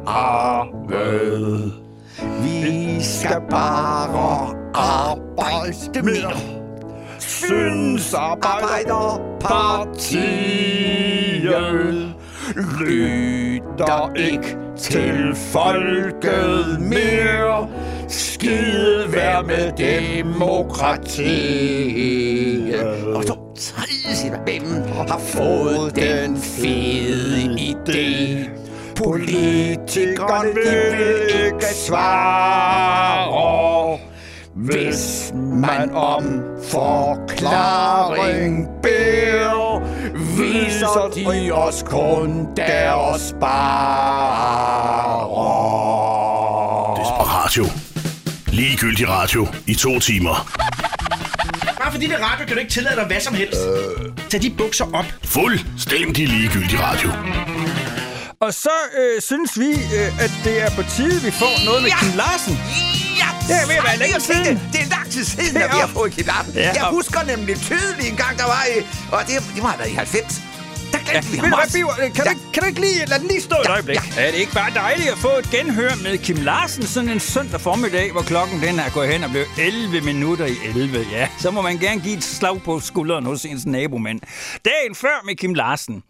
S4: Vi skal bare arbejde mere. Synes Arbejderpartiet lytter ikke til folket mere. Skide vær med demokratiet. Og så tredje hvem har fået den fede idé. Politikerne vil ikke svare. Hvis man om forklaring beder, viser de os kun deres bare.
S1: Desperatio. Ligegyldig radio i to timer.
S6: Bare fordi det er radio, kan du ikke tillade dig hvad som helst. Øh. Tag de bukser op.
S1: Fuldstændig ligegyldig radio.
S3: Og så øh, synes vi, øh, at det er på tide, vi får noget med
S4: Ja.
S3: Kim Larsen.
S4: Ja,
S3: Det er ved at være længe siden.
S4: Det er lang tid siden,
S3: Det
S4: at vi
S3: er-
S4: har fået Kim Larsen.
S3: Ja.
S4: Jeg husker nemlig tydeligt en gang, der var i... Og det, det have været i 90. Der glemte
S3: Ja,
S4: vi ham også.
S3: Biver? Kan,
S4: Ja.
S3: du, kan du ikke lige lade den lige stå et
S4: Ja,
S3: øjeblik?
S4: ja.
S3: Er det ikke bare dejligt at få et genhør med Kim Larsen sådan en søndag formiddag, hvor klokken den er gået hen og blevet 11 minutter i 11? Ja, så må man gerne give et slag på skulderen hos ens nabomand. Dagen før med Kim Larsen.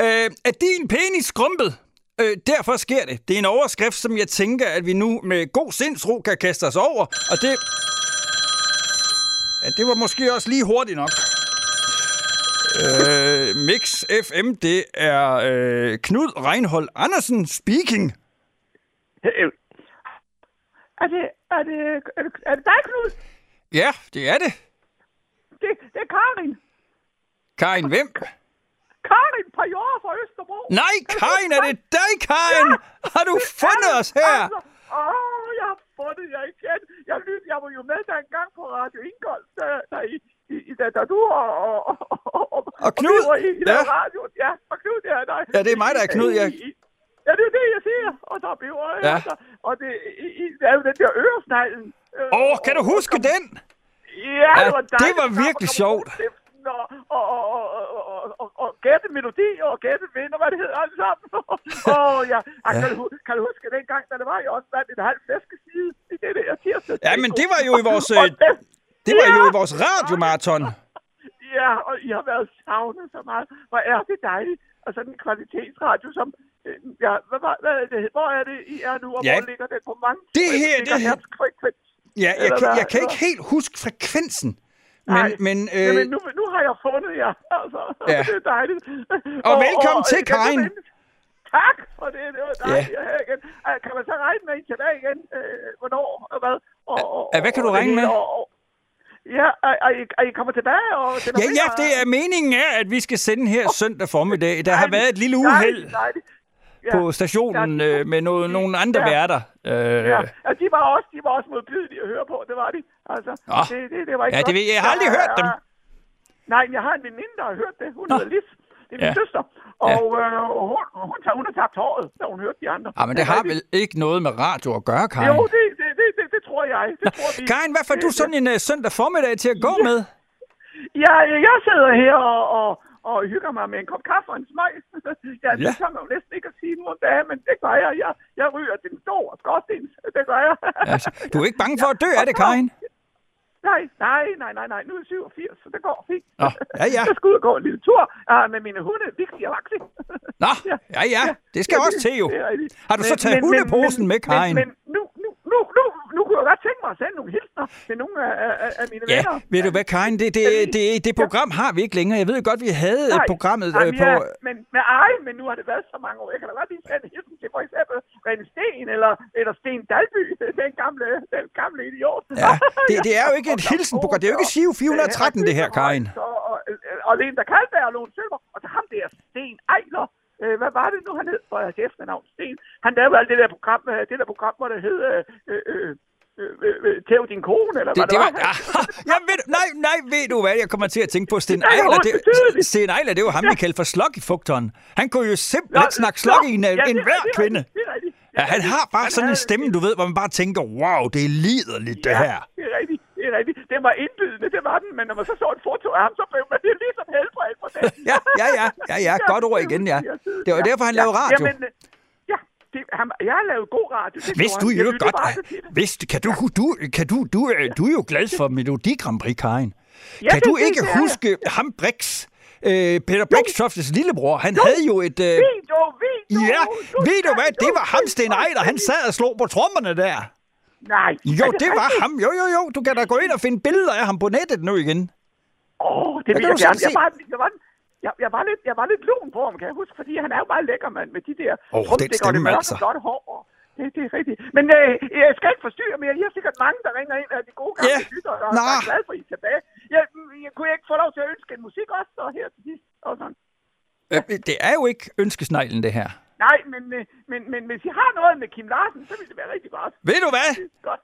S3: Øh, er din penis skrumpet? Øh, derfor sker det. Det er en overskrift, som jeg tænker, at vi nu med god sindsro kan kaste os over, og det... Ja, det var måske også lige hurtigt nok. Øh, Mix FM, det er øh, Knud Reinhold Andersen speaking.
S5: Er det, er det, er det, er det dig, Knud?
S3: Ja, det er det.
S5: Det, det er Karin.
S3: Karin, hvem?
S5: Karin på jord fra Østerbro.
S3: Nej, Karin, er det dig, Karin? Har du fundet os her?
S5: Altså, åh, jeg har fundet jer igen. Jeg, lyt, jeg var jo med dengang på Radio Ingolf, da, da, i- da, da du og, og, og, og,
S3: Og Knud,
S5: var i, i
S3: ja.
S5: ja. radio. Ja, og Knud, det er dig.
S3: Ja, det er mig, der er Knud, ja.
S5: Ja, det er det, jeg siger. Og så blev jeg,
S3: Ja.
S5: altså, og det, i, det er jo den der øresneglen. Øh,
S3: Åh, oh, kan du huske den?
S5: Ja,
S3: Ja,
S5: det var
S3: det
S5: dejligt.
S3: var
S5: Der
S3: virkelig
S5: kom
S3: sjovt.
S5: Og, og, og, og, og, og, og, og gætte melodi og gætte vind og hvad det hedder alt sammen. Åh, ja. Ej, Kan, du, kan du huske dengang, da det var i også vandt et halvt flæskeside i det der tirsdag?
S3: Ja, men det var jo i vores,
S5: Og
S3: øh,
S5: den-
S3: Det var jo
S5: Ja.
S3: i vores radiomarathon.
S5: Ja, og I har været savnet så meget. Hvor er det dejligt. Og sådan en kvalitetsradio, som... øh, Ja, hvad, hvad, hvad er det? Hvor er det, I er nu, og
S3: Ja.
S5: hvor ligger den på mange?
S3: Det her, det her-
S5: Frekvens.
S3: Ja, jeg kan, jeg kan ikke helt huske frekvensen. Men,
S5: Nej.
S3: men øh,
S5: Jamen, nu, nu har jeg fundet jer, altså.
S3: Ja.
S5: Det er dejligt.
S3: Og velkommen til,
S5: kan du
S3: Karin.
S5: Tak for det. Det var dejligt at have igen. Øh, Kan man så regne med en tilbage igen? Øh, hvornår og hvad? Og, og,
S3: Ja, hvad kan du
S5: og
S3: regne med?
S5: Og, og, ja, er, er, I, I kommer tilbage? Og det
S3: ja, ja, det er meningen er, at vi skal sende her søndag formiddag. Der har været et lille uheld
S5: Dejligt, dejligt. Ja.
S3: på stationen øh, med noget, nogle andre
S5: Ja.
S3: værter. Øh,
S5: Ja, ja, de var også, de var også modbydelige at høre på, det var de. Altså,
S3: Nå.
S5: det, det, det var ikke
S3: Ja, det jeg. Har aldrig
S5: Ja,
S3: hørt dem.
S5: ja. Nej, jeg har en veninde, der har hørt det. Hun
S3: Nå.
S5: hedder Lis. Det er min
S3: Ja.
S5: søster. Og øh, hun, hun, tager, hun har tabt håret, da hun hørte de andre.
S3: Ah, men det har vel ikke noget med radio at gøre, Karin?
S5: Jo, det, det, det, det, det tror jeg. Det tror vi.
S3: Karin, hvad får du sådan en uh, søndag formiddag til at gå med?
S5: Ja, jeg sidder her og, og, og hygger mig med en kop kaffe og en smøg. ja, det
S3: Ja.
S5: kan man jo næsten ikke at sige nu om dagen, men det gør jeg. Jeg, jeg ryger til den store skorstens. Det gør jeg.
S3: Altså, du er ikke bange for at dø af det, Karin?
S5: Nej, nej, nej, nej, nej. Nu er jeg 87, så det går fint.
S3: Nå, ja, ja.
S5: Jeg skal ud og gå en lille tur uh, med mine hunde, Vixi og Vaxi.
S3: Nå, ja, ja, det skal også til jo.
S5: er.
S3: Har du så taget hundeposen med, Karin?
S5: Men, men nu, nu, nu, nu, nu kunne jeg godt tænke mig sende nogle hilsner til nogle af, af, af mine
S3: Ja,
S5: venner.
S3: ved du hvad, Karin, det, det, det, det program har vi ikke længere. Jeg ved godt, vi havde
S5: Nej,
S3: programmet
S5: nej,
S3: øh, på...
S5: Ja, men, men ej, men nu har det været så mange år. Jeg kan da godt lige sende hilsen til for eksempel René Sten eller, eller Sten Dalby, den gamle, den gamle idiot.
S3: Ja, det, det er jo ikke et hilsenprogram. Det er jo ikke Siv 413, det her, Karin.
S5: Og,
S7: og en, der kaldte og Lone Sølver, og så ham der Sten Ejler. Øh, hvad var det nu, han hed for hans efternavn? Sten. Han lavede alt det der program, øh, det der program, hvor det hed... Øh, øh, Tæv din kone, eller
S3: Det,
S7: hvad
S3: det var,
S7: var?
S3: ja, ved, du- nej, nej, ved du hvad, jeg kommer til at tænke på Sten
S7: Det jeg
S3: Ejler. Det,
S7: tydeligt.
S3: Sten Ejler, det var ham, vi kaldte for Slokkefukteren. Han kunne jo simpelthen snakke slok i en,
S7: ja, det
S3: en hver kvinde.
S7: Det det er
S3: Ja, han har bare sådan en stemme, du ved, hvor man bare tænker, wow, det er liderligt, det her.
S7: Det er rigtigt, det er rigtigt. Det var indbydende, det var den, men når man så så et foto af ham, så blev man det ligesom helbredt på det.
S3: Ja, ja, ja, ja, ja, godt ord igen, ja. Det var derfor, han lavede radio.
S7: Jamen, øh, ja, det, han, jeg har lavet god radio. Det
S3: Hvis du jo godt,
S7: det.
S3: hvis, kan du, du, kan du, du, er- du er jo glad for Melodi Grand Prix, Karin.
S7: Ja,
S3: Kan
S7: det-
S3: du
S7: det-
S3: ikke
S7: det er jeg.
S3: huske ham Brix, øh, Peter Brixtoftes lillebror? Han havde jo et... Øh,
S7: Video, video.
S3: ja,
S7: du
S3: ved du hvad, det
S7: jo
S3: var ham, Sten Ejler. Han sad og slog på trommerne der.
S7: Nej.
S3: Jo,
S7: er
S3: det var ham. Jo, jo, jo. Du kan da gå ind og finde billeder af ham på nettet nu igen.
S7: Åh, oh, det vil jeg gerne. Jeg var, jeg var, jeg, jeg, var lidt, jeg var lidt lun på ham, kan jeg huske, fordi han er jo bare lækker mand med de der
S3: Åh, den
S7: trumstikker og det
S3: stemme,
S7: mørke
S3: altså.
S7: flotte hår. og Det, det er rigtigt. Men øh, jeg skal ikke forstyrre mere. I har sikkert mange, der ringer ind af de gode gamle
S3: Ja.
S7: yeah. lyttere, der
S3: Nå.
S7: er glad for, I er tilbage. Jeg, jeg, kunne jeg ikke få lov til at ønske en musik også så her til sidst? Og sådan.
S3: Øh, Det er jo ikke ønskesneglen, det her.
S7: Nej, men, øh, men, men hvis I har noget med Kim Larsen, så vil det være rigtig godt.
S3: Ved du hvad?
S7: Godt.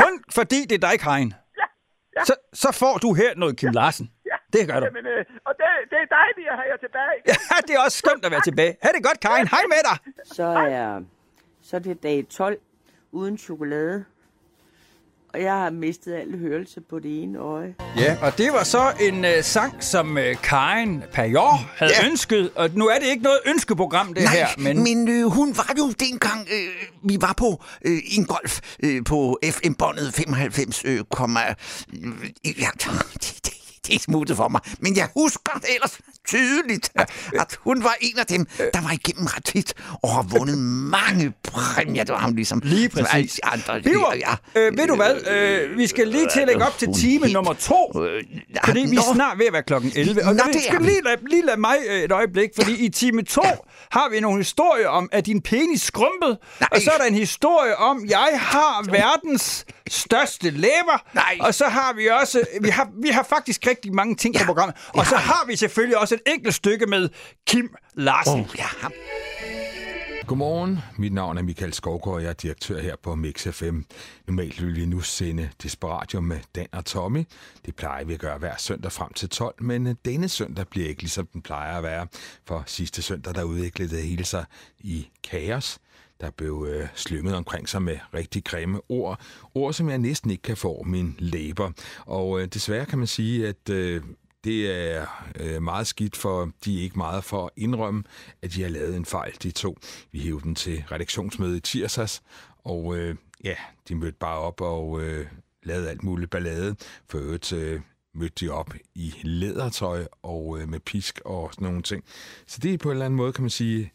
S3: Kun fordi det er dig, Karin.
S7: Ja, ja.
S3: Så, så får du her noget Kim Larsen.
S7: Ja.
S3: Det gør du.
S7: Jamen, øh, og det, det er dejligt at have jer tilbage.
S3: Ja, det er også skønt at være tilbage. Ha' det godt, Karin. Hej med dig.
S10: Så er, så er det dag 12 uden chokolade. Og jeg har mistet al hørelse på det ene øje.
S3: Ja, og det var så en uh, sang, som uh, Karin Pajor havde ja.
S4: Ja.
S3: ønsket. Og nu er det ikke noget ønskeprogram, det
S4: Nej,
S3: her.
S4: men, men øh, hun var jo dengang, øh, vi var på øh, en golf øh, på FM-båndet 95, øh, komma, øh, ja, det, det, det smuttet for mig. Men jeg husker det ellers tydeligt, at, at hun var en af dem, der var igennem ret tit og har vundet mange præmier. Det var ham ligesom
S3: Lige præcis.
S4: andre.
S3: Biver,
S4: Ja,
S3: øh, ved du hvad? Øh, vi skal lige til at lægge op til time nummer to.
S4: Øh,
S3: Fordi vi er snart ved at være klokken 11. Og
S4: Nå,
S3: vi skal lige lade, lige lade mig øh, et øjeblik, fordi i time 2 har vi nogle historier om, at din penis skrumpet.
S4: Nej.
S3: Og så er der en historie om, jeg har verdens største læber.
S4: Nej.
S3: Og så har vi også, vi har, vi har faktisk rigtig mange ting på programmet. Og så har vi selvfølgelig også et enkelt stykke med Kim Larsen.
S4: Oh, ja, ham.
S2: Godmorgen, mit navn er Michael Skovgaard, og jeg er direktør her på Mix FM. Normalt vil vi nu sende Desperatio med Dan og Tommy. Det plejer vi at gøre hver søndag frem til 12, men øh, denne søndag bliver ikke ligesom den plejer at være. For sidste søndag, der udviklede det hele sig i kaos. Der blev øh, slynget omkring sig med rigtig grimme ord. Ord, som jeg næsten ikke kan få min læber. Og øh, desværre kan man sige, at øh, det er øh, meget skidt, for de er ikke meget for at indrømme, at de har lavet en fejl, de to. Vi hævde dem til redaktionsmøde i tirsdags, og øh, ja, de mødte bare op og øh, lavede alt muligt ballade. For øvrigt øh, mødte de op i lædertøj og øh, med pisk og sådan nogle ting. Så det er på en eller anden måde, kan man sige,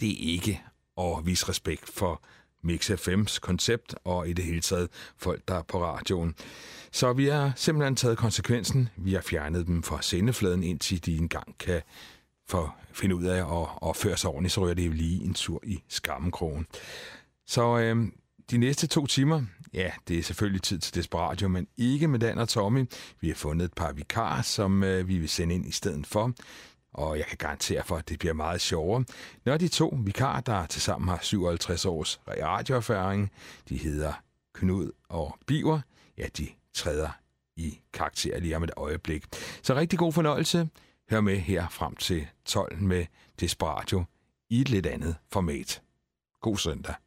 S2: det er ikke og vise respekt for Mix FM's koncept, og i det hele taget folk, der er på radioen. Så vi har simpelthen taget konsekvensen. Vi har fjernet dem fra sendefladen, indtil de engang kan for finde ud af at at føre sig ordentligt, så rører det jo lige en tur i skammekrogen. Så øh, de næste to timer, ja, det er selvfølgelig tid til Desperatio, men ikke med Dan og Tommy. Vi har fundet et par vikarer, som øh, vi vil sende ind i stedet for og jeg kan garantere for, at det bliver meget sjovere. Når de to vikarer, der tilsammen har 57 års radioerfaring, de hedder Knud og Biver, ja, de træder i karakter lige om et øjeblik. Så rigtig god fornøjelse. Hør med her frem til 12 med Desperatio i et lidt andet format. God søndag.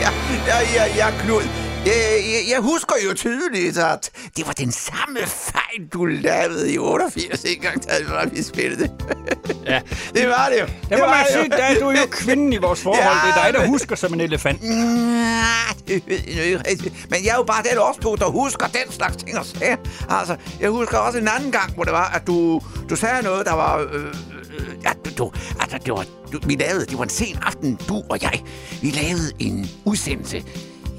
S4: Ja, ja, ja, ja, Knud. Jeg, jeg, husker jo tydeligt, at det var den samme fejl, du lavede i 88, en gang, da vi spillede det.
S3: Ja.
S4: Det var det jo.
S3: Der
S4: det
S3: må
S4: var
S3: man
S4: det
S3: sige, der er du jo kvinden i vores forhold.
S4: Ja,
S3: det er dig, der
S4: men-
S3: husker som en elefant.
S4: Det ved jeg ikke rigtigt. Men jeg er jo bare den også der husker den slags ting og sager. Altså, jeg husker også en anden gang, hvor det var, at du, du sagde noget, der var... Øh, øh, ja, du, du, altså, det var, du, vi lavede, det var en sen aften, du og jeg. Vi lavede en udsendelse.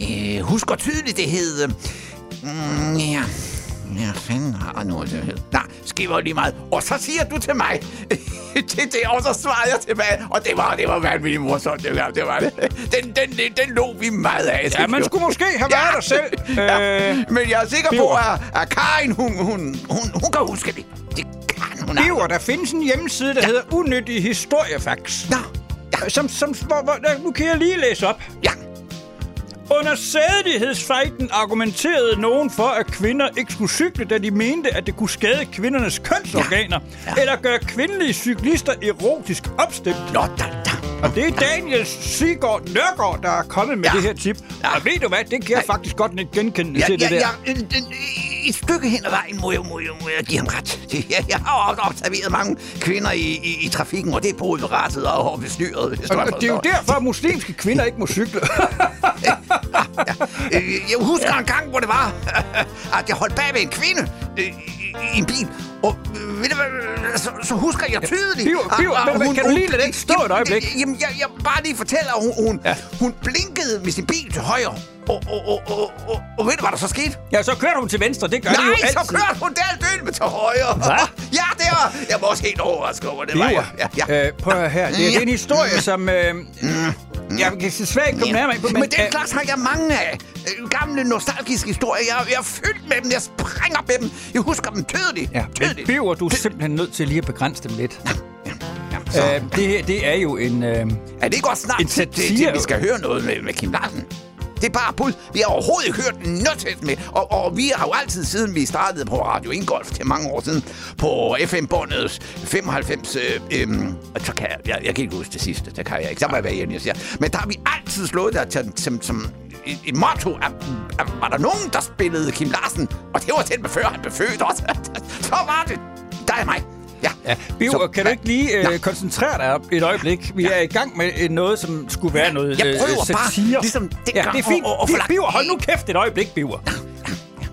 S4: Øh, husker tydeligt, det hed... Øh, mm, ja, Ja, fanden har nu det hed. Nej, skriver lige meget. Og så siger du til mig, til det, og så svarer jeg tilbage. Og det var, det var vanvittigt morsomt, det, var, det var det. Den, den, den, den lå vi meget af.
S3: Ja, man skulle måske have været der selv.
S4: Ja,
S3: Øh,
S4: men jeg er sikker på,
S3: Biver.
S4: at, at Karin, hun, hun, hun, hun kan huske det. Det kan hun.
S3: Biver, der findes en hjemmeside, der hedder Unyttig Historiefax.
S4: Nå,
S3: ja. Som, som, hvor, hvor, nu kan jeg lige læse op.
S4: Ja.
S3: Under sædighedsfejden argumenterede nogen for, at kvinder ikke skulle cykle, da de mente, at det kunne skade kvindernes kønsorganer, ja. Ja. eller gøre kvindelige cyklister erotisk opstemt.
S4: Nå, da, da.
S3: Og det er Daniel Sigurd Nørgaard, der er kommet med
S4: Ja.
S3: det her tip. Ja. Og ved du hvad, det kan jeg faktisk godt ikke genkende
S4: Ja,
S3: til
S4: ja,
S3: det der.
S4: ja, et stykke hen ad vejen må jeg, må jeg, må jeg give ham ret. Jeg, jeg har også observeret mange kvinder i, i, i trafikken, og det er både rettet og bestyret.
S3: Og, og det er jo derfor, at muslimske kvinder ikke må cykle.
S4: Øh, Jeg husker en gang, hvor det var, at jeg holdt bag ved en kvinde øh, i, en bil. Og øh, ved du hvad, så, så husker jeg tydeligt... At-
S3: Biver,
S4: at
S3: men- men kan du lige lade den stå et øjeblik?
S4: Jamen, jeg, jeg bare lige fortæller, at hun, hun, ja. hun blinkede med sin bil til højre. Og, og, og, og, og, og ved du, hvad der så skete?
S3: Ja, så kørte hun til venstre. Det gør
S4: Nej,
S3: de jo altid.
S4: så kørte hun der med til højre.
S3: Hvad?
S4: Ja, det var... Jeg var også helt overrasket over det. Var jeg. Ja, ja.
S3: øh, prøv at her. Det, er- det er en historie, som... Øh, jeg kan svært ikke komme nærmere ind på,
S4: Men, men den slags har jeg mange af. Øh, Gamle, nostalgiske historier. Jeg, jeg er fyldt med dem. Jeg springer med dem. Jeg husker dem tydeligt.
S3: Ja,
S4: tydeligt.
S3: Biver, du er simpelthen nødt til lige at begrænse dem lidt.
S4: så-
S3: Øh, det her, det er jo en... Øh,
S4: Er det ikke også snart
S3: En
S4: til, til,
S3: satire?
S4: til, vi skal høre noget med, med Kim Larsen? Det er bare bud. Vi har overhovedet ikke hørt noget til med. Og, og vi har jo altid, siden vi startede på Radio Ingolf til mange år siden, på FM-båndet 95... Øh, øh, og så kan jeg, jeg, jeg kan ikke huske det sidste, det kan jeg ikke. Så må jeg være enig, jeg siger. Men der har vi altid slået der til, som, som et, et motto, at, at, var der nogen, der spillede Kim Larsen, og det var den, før han blev født også. så var det dig og mig. Ja.
S3: Ja, Biver,
S4: Så-
S3: kan du ikke lige øh,
S4: Nå.
S3: koncentrere dig op et øjeblik? Vi er i gang med øh, noget, som skulle være noget
S4: Jeg
S3: øh,
S4: prøver bare,
S3: satire.
S4: ligesom
S3: ja,
S4: dengang,
S3: det er fint. Bi-
S4: lagt-
S3: Biver, hold nu kæft et øjeblik, Biver.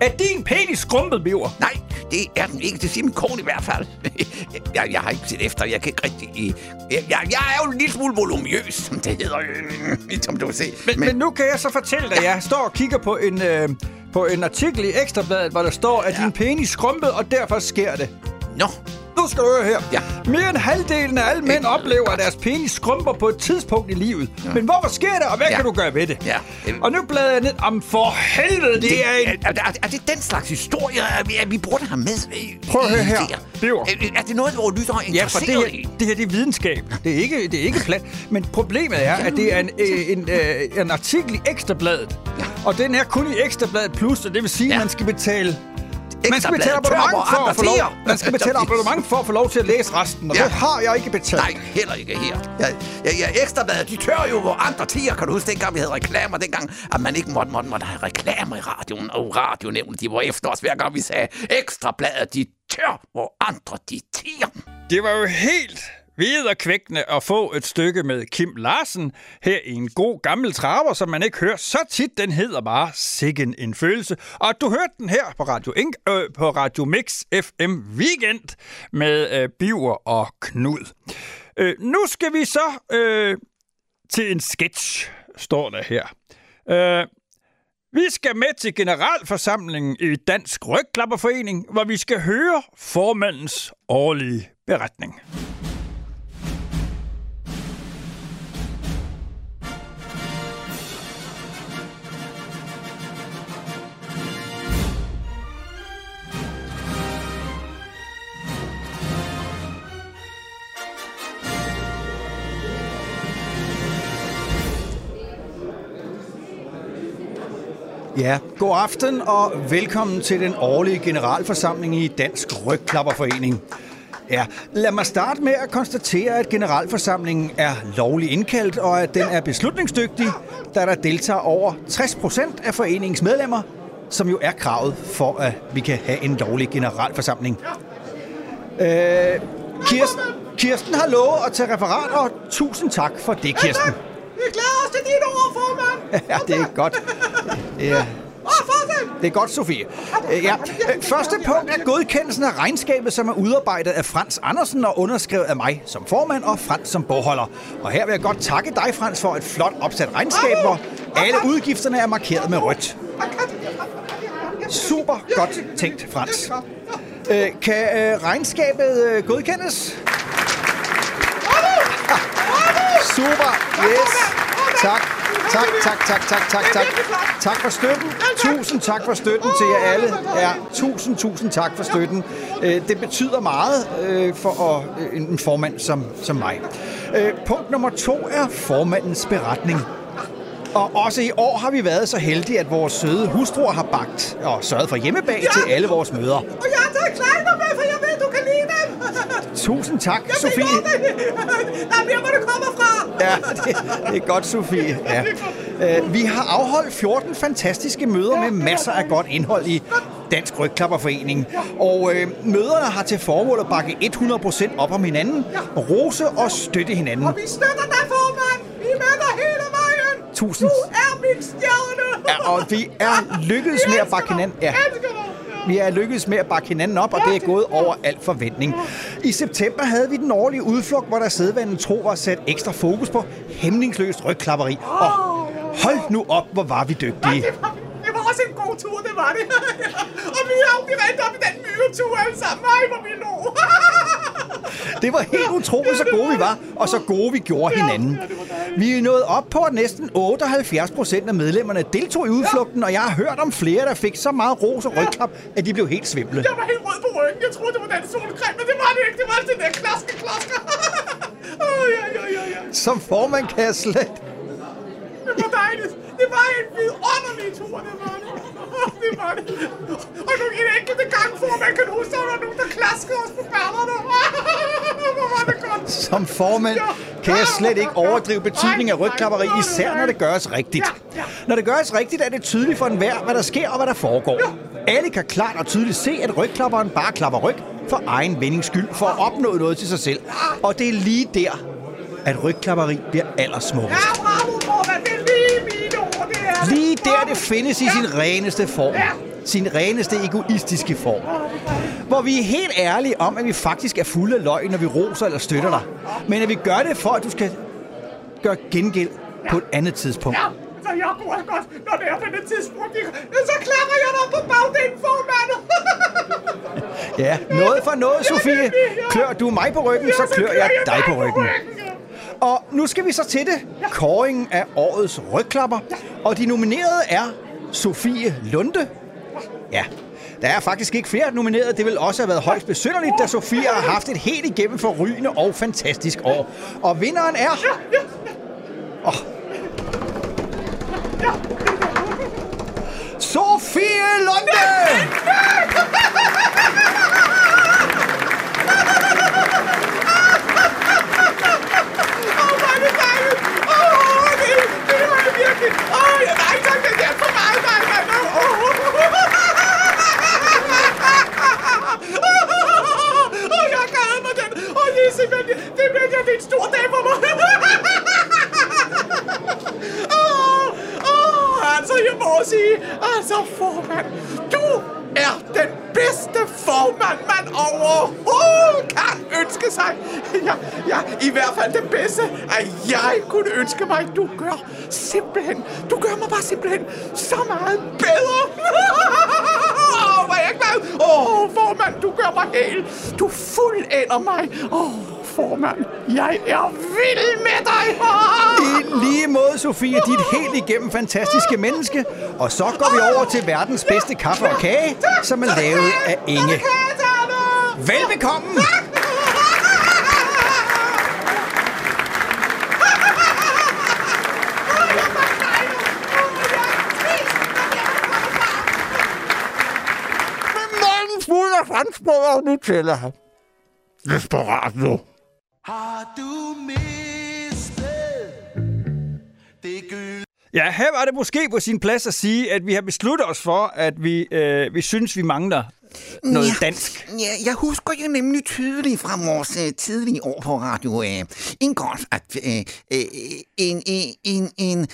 S3: Er din penis skrumpet, Biver?
S4: Nej, det er den ikke. Det siger min kone i hvert fald. jeg, jeg har ikke set efter. Jeg kan ikke rigtig... Jeg, jeg, jeg er jo en lille smule voluminøs, som det hedder. øh, Som du kan se.
S3: Men, men nu kan jeg så fortælle dig, at jeg står og kigger på en, øh, på en artikel i Ekstrabladet, hvor der står, at ja. din penis skrumpet, og derfor sker det.
S4: Nå,
S3: Nu skal du høre her.
S4: Ja.
S3: Mere end halvdelen af alle mænd oplever, at deres penis skrumper på et tidspunkt i livet. Ja. Men hvorfor sker det, og hvad
S4: Ja.
S3: kan du gøre ved det?
S4: Ja.
S3: Og nu bladrer jeg ned. Om for helvede, det, det er en...
S4: er, er, er, det den slags historie, at vi, at vi burde have med? øh,
S3: Prøv at høre her. Biver.
S4: Er, er det noget, hvor lytter er
S3: Ja, for det
S4: interesseret
S3: her, det her det er videnskab. Det er ikke, det er ikke plat. Men problemet er, at det er en, øh, en, øh, en artikel i Ekstrabladet.
S4: Ja.
S3: Og den er kun i Ekstrabladet Plus, og det vil sige, at
S4: Ja.
S3: man skal betale... Man skal betale abonnement
S4: hvor
S3: for at få lov, man skal betale abonnement for at få lov til at læse resten, og
S4: Ja.
S3: det har jeg ikke betalt.
S4: Nej, heller ikke her. Ja, ja, ja ekstrabladet, de tør jo, hvor andre tiger, kan du huske, dengang vi havde reklamer, dengang, at man ikke måtte, måtte, måtte have reklamer i radioen, og radionævnet, de var efter os, hver gang vi sagde, ekstrabladet, de tør, hvor andre, de tiger.
S3: Det var jo helt viderekvækkende at få et stykke med Kim Larsen her i en god gammel traver, som man ikke hører så tit. Den hedder bare Sikken en følelse. Og du hørte den her på Radio, Ink, øh, på Radio Mix FM Weekend med øh, Biver og Knud. Øh, nu skal vi så øh, til en sketch, står der her. Øh, vi skal med til generalforsamlingen i Dansk Rygklapperforening, hvor vi skal høre formandens årlige beretning. Ja, god aften og velkommen til den årlige generalforsamling i Dansk Rygklapperforening. Ja, lad mig starte med at konstatere, at generalforsamlingen er lovlig indkaldt, og at den er beslutningsdygtig, da der deltager over 60 procent af foreningens medlemmer, som jo er kravet for, at vi kan have en lovlig generalforsamling. Øh, Kirsten, Kirsten har lovet at tage referat, og tusind tak for det, Kirsten.
S11: Vi glæder os til dit ord, formand.
S3: Ja, det er godt. Ja. Det er godt, Sofie. Ja. Første punkt er godkendelsen af regnskabet, som er udarbejdet af Frans Andersen og underskrevet af mig som formand og Frans som bogholder. Og her vil jeg godt takke dig, Frans, for et flot opsat regnskab, hvor alle udgifterne er markeret med rødt. Super godt tænkt, Frans. Øh, kan øh, regnskabet øh, godkendes? Super, yes. Tak, tak, tak, tak, tak, tak, tak. Tak for støtten. Tusind tak for støtten til jer alle. Ja, tusind, tusind tak for støtten. Øh, Det betyder meget øh, for øh, en formand som, som mig. Punkt nummer to er formandens beretning. Og også i år har vi været så heldige, at vores søde hustruer har bagt og sørget for hjemmebag ja. til alle vores møder.
S12: Og jeg har taget med, for jeg ved, du kan lide dem.
S3: Tusind tak,
S12: Jeg
S3: Sofie.
S12: ved er mere, hvor det kommer fra.
S3: Ja, det, det er godt, Sofie. Ja. Øh, Vi har afholdt 14 fantastiske møder med masser af godt indhold i Dansk Rygklapperforening. Og øh, møderne har til formål at bakke 100% op om hinanden, rose og støtte hinanden.
S12: Og vi støtter dig, formand. Vi er med dig hele vejen.
S3: Tusind.
S12: Du er min stjerne.
S3: Ja, og vi er lykkedes med at bakke hinanden. Ja. Vi er lykkedes med at bakke hinanden op, og det er gået over al forventning. I september havde vi den årlige udflugt, hvor der sædvanden tro var sat ekstra fokus på hæmningsløst rygklapperi. Og hold nu op, hvor var vi dygtige.
S12: Det var også en god tur, det var det. og vi har jo vi op i den myretur alle sammen. Ej, hvor vi lå.
S3: Det var helt utroligt, så gode vi var, og så gode vi gjorde hinanden. Vi er nået op på, at næsten 78 procent af medlemmerne deltog i udflugten, og jeg har hørt om flere, der fik så meget ros og rygklap, at de blev helt svimle.
S12: Jeg var helt rød på ryggen. Jeg troede, det var den solcreme, men det var det ikke. Det var den der klaske, klaske. Åh, ja, ja, ja, ja.
S3: Som formand kan jeg slet...
S12: Det var dejligt. Det var en vidunderlig tur, det var det. Det var det. Og nu en enkelte gang for, man kan huske, der var nogen, der klaskede os på ballerne. Hvor var det godt.
S3: Som formand kan jeg slet ikke overdrive betydningen af rygklapperi, især når det gøres rigtigt. Når det gøres rigtigt, er det tydeligt for enhver, hvad der sker og hvad der foregår. Alle kan klart og tydeligt se, at rygklapperen bare klapper ryg for egen vindings skyld, for at opnå noget til sig selv. Og det er lige der, at rygklapperi bliver allersmukkest.
S12: Lige
S3: der det findes i sin reneste form. Sin reneste egoistiske form. Hvor vi er helt ærlige om, at vi faktisk er fulde af løgn, når vi roser eller støtter dig. Men at vi gør det for, at du skal gøre gengæld på et andet tidspunkt.
S12: Så jeg også godt, når det er på det tidspunkt, så klapper jeg dig på bagdelen, formand.
S3: Ja, noget for noget, Sofie. Klør du mig på ryggen, så klør jeg dig på ryggen. Og nu skal vi så til det. Kåringen af årets rygklapper. Og de nominerede er Sofie Lunde. Ja, der er faktisk ikke flere nomineret. Det vil også have været højst besynderligt, da Sofie har haft et helt igennem forrygende og fantastisk år. Og vinderen er... Oh. Sofie Lunde!
S12: Det virkelig. Åh, ja, nej, tak, det er for meget, nej, nej, nej. Åh, Åh, jeg glæder mig den. Åh, det er simpelthen, det er, det er en stor dag for mig. Åh, oh, oh, altså, jeg må sige, altså, formand, du er den bedste formand, man overhovedet kan ønske sig. Ja, ja, i hvert fald det bedste, at jeg kunne ønske mig. Du gør simpelthen, du gør mig bare simpelthen så meget bedre. Åh, hvor jeg glad. Åh, formand, du gør mig helt. Du fuldender mig. Åh, formand, jeg er vild med dig.
S3: I lige måde, Sofie, dit helt igennem fantastiske menneske. Og så går vi over til verdens bedste kaffe og kage, som er lavet af Inge. Velbekomme!
S12: Fuld af franskbrød og Nutella. Desperatio.
S13: Har du mistet. Det gyldne
S3: Ja, her var det måske på sin plads at sige, at vi har besluttet os for, at vi, øh, vi synes, vi mangler noget
S4: Ja.
S3: dansk.
S4: Ja, jeg husker jo nemlig tydeligt fra vores øh, tidlige år på Radio øh, Ingolf, at øh, øh, en, en, en, en,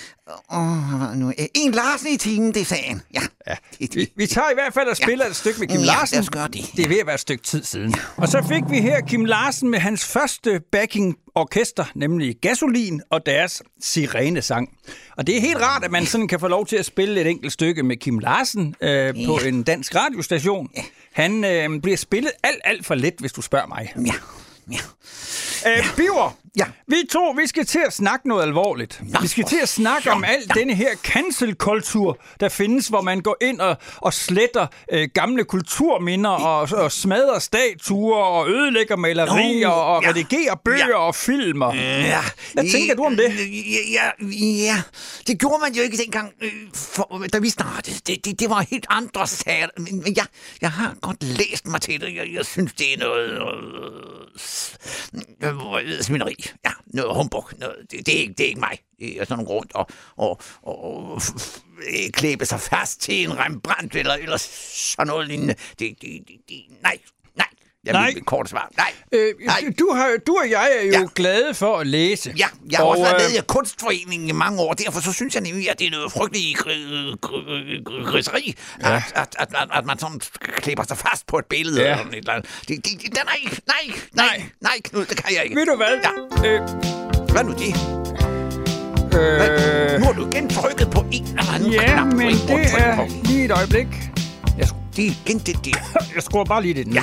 S4: åh, nu, øh, en Larsen i timen, det sagde han. Ja,
S3: ja. Vi, vi tager i hvert fald og spiller ja. et stykke med Kim
S4: Ja,
S3: Larsen.
S4: os gøre det.
S3: Det er ved at være et stykke tid siden. Ja. Og så fik vi her Kim Larsen med hans første backing orkester, nemlig Gasolin og deres Sirenesang. Og det er helt rart, at man sådan kan få lov til at spille et enkelt stykke med Kim Larsen øh, på en dansk radiostation. Han øh, bliver spillet alt, alt for let, hvis du spørger mig.
S4: Ja. Ja.
S3: Øh, Biver, ja. vi to, vi skal til at snakke noget alvorligt. Nå, vi skal til at snakke om al denne her cancel-kultur, der findes, hvor man går ind og, og sletter øh, gamle kulturminder og, og smadrer statuer og ødelægger malerier
S4: Nå,
S3: og
S4: ja.
S3: redigerer bøger
S4: Ja.
S3: og filmer.
S4: Ja.
S3: Hvad tænker du om det?
S4: Ja, ja, ja. det gjorde man jo ikke dengang, øh, for, da vi startede. Det, det, det var helt andre sager. Men, jeg, jeg har godt læst mig til det. Jeg, jeg synes, det er noget... Øh, øh, smineri. Ja, noget humbug. Noget, det, det, er ikke, det er ikke mig. Det er sådan rundt og, og, og, og f- f- øh, klæbe sig fast til en Rembrandt eller, eller sådan noget lignende. Det, det, det, det, nej. Jeg
S3: Nej.
S4: vil kort svar. Nej.
S3: Øh, du, har, du og jeg er jo ja. glade for at læse.
S4: Ja, jeg har også været med
S3: øh,
S4: i kunstforeningen i mange år, derfor så synes jeg nemlig, at det er noget frygteligt gr- gr- gr- griseri,
S3: Ja.
S4: at, at, at, at, man sådan klipper sig fast på et billede.
S3: Ja.
S4: Eller et eller andet. Det, det, det, nej, nej, nej, nej, Knud, det kan jeg ikke.
S3: Ved du hvad?
S4: Ja.
S3: Øh,
S4: Hvad nu det?
S3: Øh,
S4: nu har du igen trykket på en eller anden
S3: Ja,
S4: knap,
S3: men det er
S4: på.
S3: lige et øjeblik. Jeg
S4: det er igen det der.
S3: jeg skruer bare lige det ned. Ja.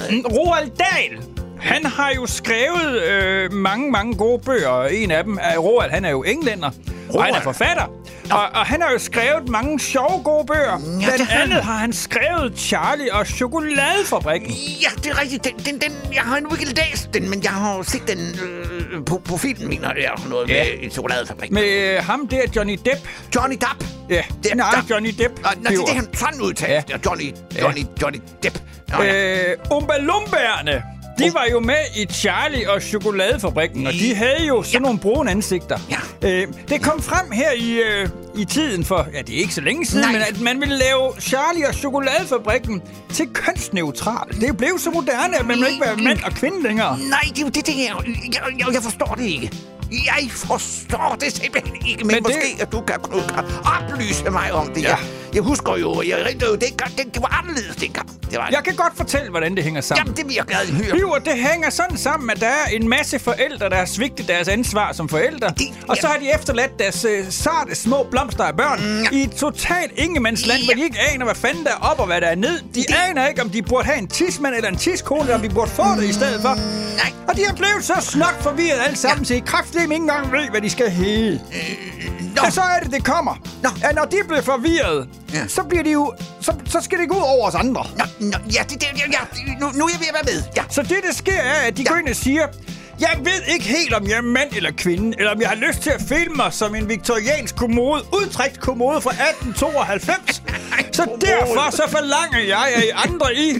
S3: Roald Dahl, han har jo skrevet øh, mange, mange gode bøger. En af dem er Roald, han er jo englænder, og han er forfatter. Og, og han har jo skrevet mange sjove gode bøger.
S4: Ja,
S3: Blandt
S4: han.
S3: andet har han skrevet Charlie og Chokoladefabrikken.
S4: Ja, det er rigtigt. Den, den, den, jeg har nu ikke læst den, men jeg har jo set den øh, på, på filmen, mener jeg, noget
S3: Ja.
S4: med en chokoladefabrik.
S3: Med øh, ham der, Johnny Depp.
S4: Johnny Depp?
S3: Ja,
S4: Det-
S3: nej,
S4: der-
S3: Johnny Depp.
S4: Og, nej, det er det, han sådan udtalt. Ja. Johnny, Johnny, Johnny Depp. Nå, ja.
S3: Øh, de var jo med i Charlie og Chokoladefabrikken, og de havde jo sådan nogle brune ansigter.
S4: Ja.
S3: Øh, det kom frem her i, øh, i tiden for, ja, det er ikke så længe siden,
S4: Nej.
S3: men at man ville lave Charlie og Chokoladefabrikken til kønsneutral. Det blev så moderne, at man ikke være mand og kvinde længere.
S4: Nej, det er jo det, det er. Jeg, jeg, jeg forstår det ikke. Jeg forstår det simpelthen ikke, men,
S3: Men
S4: men
S3: det-
S4: måske, at du kan, kan oplyse mig om det.
S3: Ja.
S4: Jeg, jeg husker jo, jeg erindrer jo, det, det, det var anderledes dengang. Det var,
S3: Jeg kan godt fortælle, hvordan det hænger sammen.
S4: Jamen, det vil jeg glad høre.
S3: Og det hænger sådan sammen, at der er en masse forældre, der har svigtet deres ansvar som forældre. De, og så har de efterladt deres øh, sarte små blomster af børn
S4: Mm,
S3: i et totalt ingemandsland, hvor de ikke aner, hvad fanden der er op og hvad der er ned. De aner ikke, om de burde have en tidsmand eller en tidskone, eller om de burde få det i stedet for.
S4: Nej.
S3: Og de er blevet så snot forvirret alle sammen, så i kraft ikke engang ved, hvad de skal hedde.
S4: Nå.
S3: Og så er det, det kommer.
S4: Nå.
S3: Ja, når de bliver forvirret,
S4: Ja.
S3: så bliver de jo... Så, så skal det gå ud over os andre.
S4: Nå, nå, ja, det, det, ja, ja, nu, nu er jeg ved at være med. Ja.
S3: Så det, der sker, er, at de ja. går ind og siger, jeg ved ikke helt, om jeg er mand eller kvinde, eller om jeg har lyst til at filme mig som en viktoriansk kommode, udtrykt kommode fra 1892. Så derfor så forlanger jeg, at I andre I,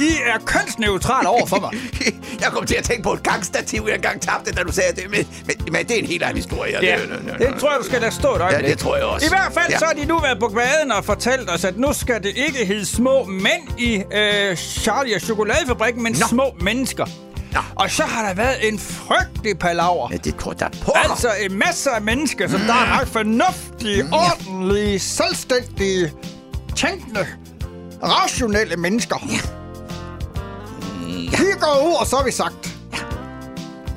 S3: I er kønsneutrale over for mig.
S4: Jeg kom til at tænke på et gangstativ, jeg engang tabte, da du sagde det, men, men, men det er en helt anden historie.
S3: Ja,
S4: Det-
S3: det tror jeg, du skal lade stå øjeblik.
S4: Ja, det tror jeg også.
S3: I hvert fald
S4: Ja.
S3: så har de nu været på gaden og fortalt os, at nu skal det ikke hedde små mænd i øh, Charlie og Chokoladefabrikken, men
S4: Nå.
S3: små mennesker.
S4: Nå.
S3: Og så har der været en frygtelig palaver.
S4: Ja, det tror jeg, der er på.
S3: Altså en masse af mennesker, som der er ret fornuftige, ordentlige, selvstændige, tænkende, rationelle mennesker. Ja. Vi går ud, og så har vi sagt,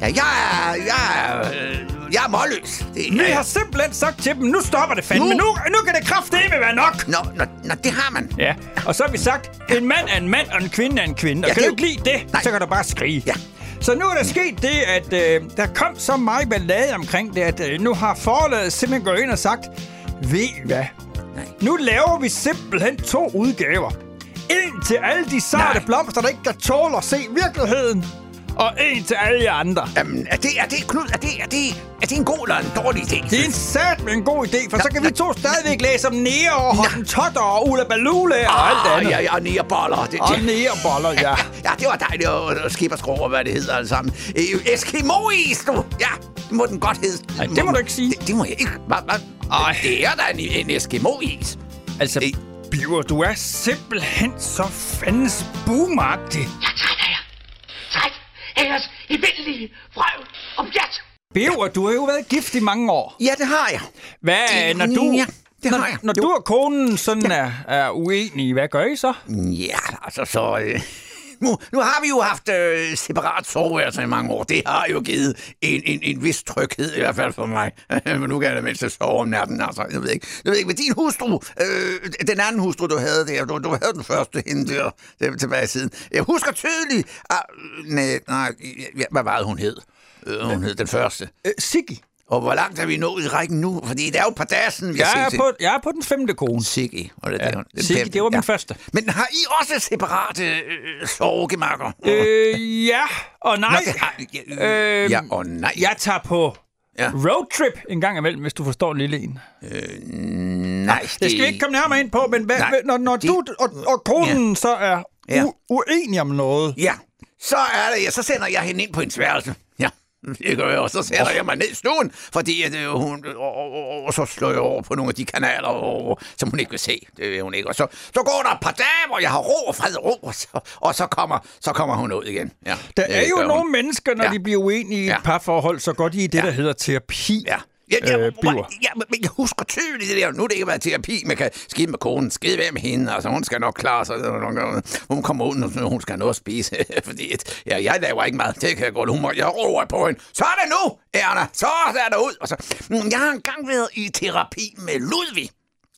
S4: Ja, jeg er, jeg er, øh, jeg er målløs. Det,
S3: vi
S4: jeg,
S3: har simpelthen sagt til dem, nu stopper det fandme.
S4: Nu.
S3: Nu, nu kan det kraftedeme være nok.
S4: Nå, nå, nå, det har man.
S3: Ja, og så har vi sagt, en mand er en mand, og en kvinde er en kvinde. Og
S4: Ja,
S3: kan
S4: det
S3: du
S4: er
S3: ikke lide det,
S4: Nej.
S3: så kan du bare skrige.
S4: Ja.
S3: Så nu er der sket det, at øh, der kom så meget ballade omkring det, at øh, nu har forlaget simpelthen gået ind og sagt, ved I hvad?
S4: Nej.
S3: Nu laver vi simpelthen to udgaver. En til alle de sarte
S4: Nej.
S3: blomster, der ikke kan tåle at se virkeligheden. Og en til alle jer andre.
S4: Jamen, er det, er det, Knud, er det, er det, er det en god eller en dårlig idé?
S3: Det er en sat med en god idé, for
S4: Nå,
S3: så kan
S4: nå.
S3: vi to stadigvæk læse om Nea og Hottentotter og Ulla Balule og alt det andet.
S4: Ah, Ja, ja, nierboller. Det,
S3: Og
S4: det,
S3: Nea-boller, ja.
S4: ja, det var dejligt at, at skib og skrue, hvad det hedder alle sammen. Øh, Eskimo-is, du! Ja, det må den godt hedde.
S3: Nej, det må du ikke sige.
S4: Det, det må jeg ikke. Hvad, hvad?
S3: Ej.
S4: Det er da en, en Eskimo-is.
S3: Altså,
S4: Øh.
S3: Biver, du er simpelthen så fandens boomagtig.
S14: Jeg trækker jer. Træk ellers evindelige vrøvl om pjat.
S3: Biver, du har jo været gift i mange år.
S4: Ja, det har jeg.
S3: Hvad,
S4: Det-
S3: når du,
S4: ja, det
S3: når,
S4: har jeg.
S3: når
S4: Jo.
S3: du og konen sådan er, er uenige, hvad gør I så?
S4: Ja, altså så... Øh, nu, nu har vi jo haft øh, separat soveværelser i mange år. Det har jo givet en, en, en vis tryghed, i hvert fald for mig. Men nu kan jeg da mindst sove om natten. Altså, jeg ved ikke, jeg ved ikke, hvad din hustru, øh, den anden hustru, du havde der, du, du havde den første hende der, der tilbage i siden. Jeg husker tydeligt, ah, nej, nej, hvad var det, hun hed? Øh, hun hed den første.
S3: Øh, Siggi.
S4: Og hvor langt er vi nået i rækken nu? Fordi det er jo et par dage siden, vi
S3: Jeg
S4: har
S3: er,
S4: set
S3: på, jeg er på den femte kone.
S4: Siggi. Og det,
S3: Ja,
S4: det, det,
S3: Siggi, det var min første.
S4: Men har I også separate øh, sovegemakker?
S3: Øh, ja og nej.
S4: Nå, det har, ja,
S3: Øh,
S4: ja og nej.
S3: Jeg tager på
S4: Ja.
S3: roadtrip en gang imellem, hvis du forstår en lille en.
S4: Øh, nej,
S3: Det skal vi ikke komme nærmere ind på, men hvad,
S4: Nej,
S3: når, når du og, og konen så er
S4: Ja.
S3: u- uenige om noget,
S4: Ja, så er det, ja, så sender jeg hende ind på hendes værelse. Ja, det gør jeg, og så sætter jeg mig ned i stuen, fordi at, øh, hun, og, og, og, og, så slår jeg over på nogle af de kanaler, og, som hun ikke vil se. Det vil hun ikke. Og så, så går der et par dage, hvor jeg har ro og fred og ro, og så, og så, kommer, så kommer hun ud igen. Ja,
S3: der er jo nogle
S4: hun.
S3: mennesker, når
S4: Ja.
S3: de bliver uenige i et
S4: Ja.
S3: parforhold, så går de i det, der hedder terapi.
S4: Ja. Ja, ja,
S3: øh, bliver.
S4: ja, men jeg husker tydeligt det der. Nu er det ikke været terapi, man kan skide med konen, skide være med hende. Altså, hun skal nok klare sig. Hun kommer ud, når hun skal have noget at spise. Fordi at, ja, jeg laver ikke mad. Det kan jeg godt. Hun må, jeg roer på hende. Så er det nu, Erna. Så er der ud. Og så, mm, jeg har engang været i terapi med Ludvig.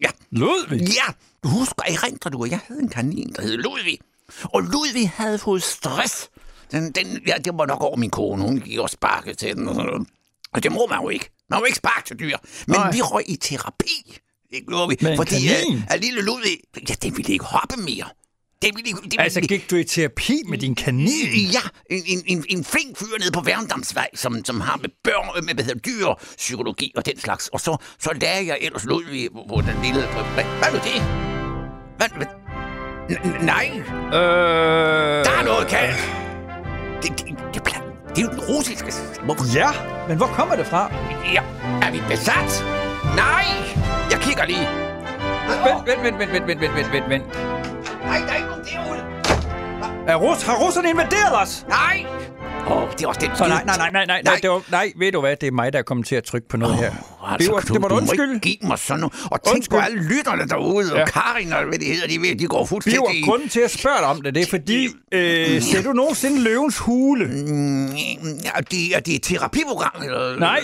S4: Ja.
S3: Ludvig?
S4: Ja. Du husker, erindrer du, at jeg havde en kanin, der hed Ludvig. Og Ludvig havde fået stress. Den, den, ja, det var nok over min kone. Hun gik og sparkede til den. Og, sådan noget. og det må man jo ikke. Man må ikke sparke til dyr. Men
S3: Nej.
S4: vi røg i terapi. Det gjorde vi.
S3: Med en
S4: fordi
S3: kanin?
S4: at lille Ludvig, ja, den ville ikke hoppe mere. Det ville, det ville,
S3: Altså, gik du i terapi med din kanin?
S4: Ja, en, en, en, flink fyr nede på Værendamsvej, som, som har med børn, med hvad hedder, dyr, psykologi og den slags. Og så, så lagde jeg ellers Ludvig på, på den lille... Hvad, hvad er det? Hvad, hvad? N- nej,
S3: Øh...
S4: der er noget galt. Det, det, det, det, det er jo den russiske... Hvorfor?
S3: Ja, men hvor kommer det fra?
S4: Ja, er vi besat? Nej, jeg kigger lige.
S3: Vent, vent, vent, vent, vent, vent, vent, vent, vent.
S4: Nej, der er ikke nogen derude.
S3: Er Rus, har russerne invaderet os?
S4: Nej. Åh, oh, det er også den
S3: Så nej, nej, nej, nej, nej, nej, det var, nej, ved du hvad, det er mig, der er kommet til at trykke på noget her.
S4: Altså,
S3: det, var,
S4: Knud,
S3: det var
S4: du
S3: du
S4: må
S3: undskyld.
S4: ikke give mig sådan noget. Og tænk på alle lytterne derude, og
S3: Ja.
S4: Karin og hvad det hedder, de, ved, de går
S3: Det
S4: fuldstændig...
S3: var grunden til at spørge dig om det. Det er fordi, øh, ser du nogensinde løvens hule?
S4: Mm, ja, det, er det et terapiprogram? Eller,
S3: Nej,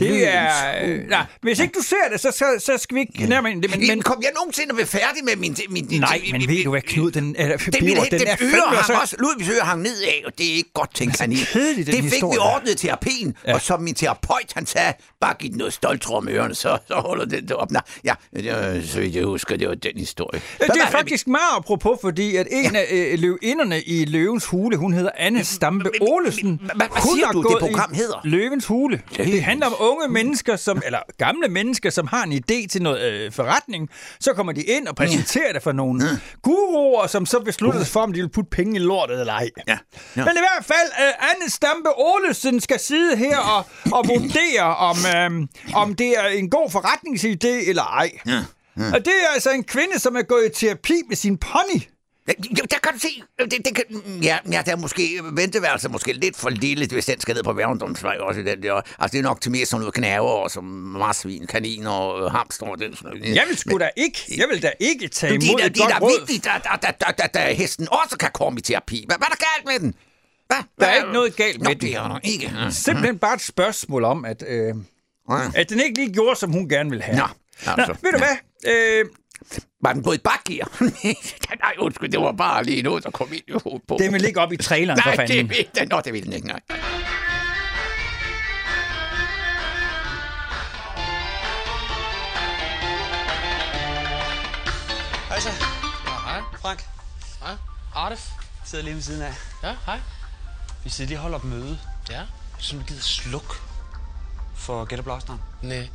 S3: det er... Øh, nej, hvis ikke du ser det, så, så, så skal vi ikke nærmere ind det. Men,
S4: Men, kom jeg nogensinde være færdig med min... min, min
S3: nej, men ved du hvad, Knud, den, eller,
S4: Den, den, den, den øre
S3: fandme
S4: hang
S3: så-
S4: også, Ludvigs øre hang ned af, og det er ikke godt til en kanin.
S3: Kedelig, den
S4: det fik
S3: historie.
S4: vi ordnet terapien, ja. og som min terapeut, han sagde, bare giv den noget stoltråd om ørerne, så, så holder den det op. Nå, ja, det var, så vidt jeg husker, det var den historie.
S3: Ja,
S4: Så
S3: det er faktisk meget apropos, fordi at en af øh, løvinderne i Løvens Hule, hun hedder Anne Stampe Olesen.
S4: hvad- hvad siger du, det program hedder?
S3: Løvens Hule. Det handler om unge mennesker, som, eller gamle mennesker, som har en idé til noget øh, forretning. Så kommer de ind og præsenterer det for nogle guruer, som så beslutter sig for, om de vil putte penge i lortet eller ej.
S4: Ja. Ja.
S3: Men i hvert fald, øh, Anne Stampe Olesen skal sidde her og, og vurdere, om, øh, om det er en god forretningsidé eller ej.
S4: Ja. Ja.
S3: Og det er altså en kvinde, som er gået i terapi med sin pony.
S4: Jo, der kan du se, det, det kan, ja, ja, der er måske venteværelse måske lidt for lille, hvis den skal ned på Værendumsvej også den der. Altså, det er nok til mere sådan noget knaver, og som marsvin, kaniner og øh, hamster og den sådan noget.
S3: Jeg vil sgu da ikke, jeg vil da ikke tage
S4: det,
S3: imod
S4: er,
S3: et
S4: det er
S3: godt
S4: da
S3: råd.
S4: vigtigt, at, at, at, at, at, at hesten også kan komme i terapi. Hvad, hvad er der galt med den? Hvad?
S3: Der er ikke noget galt
S4: Nå,
S3: med den.
S4: det er der ikke.
S3: Simpelthen bare et spørgsmål om, at, øh, at den ikke lige gjorde, som hun gerne ville have.
S4: Nå, altså,
S3: Nå, ved du
S4: ja.
S3: hvad? Øh,
S4: Var den gået i bakgear? nej, undskyld, det var bare lige noget, der kom ind i hovedet på.
S3: den vil ligge op i traileren, for
S4: Nej,
S3: fanden.
S4: det vil den. Nå, det vil den ikke, nej.
S8: Hej så.
S11: Ja, hej.
S8: Frank.
S11: Hej. Artif.
S8: Sidder lige ved siden af.
S11: Ja, hej.
S8: Vi sidder lige holder et møde.
S11: Ja.
S8: Så du gider sluk for og Blasteren.
S11: Nej.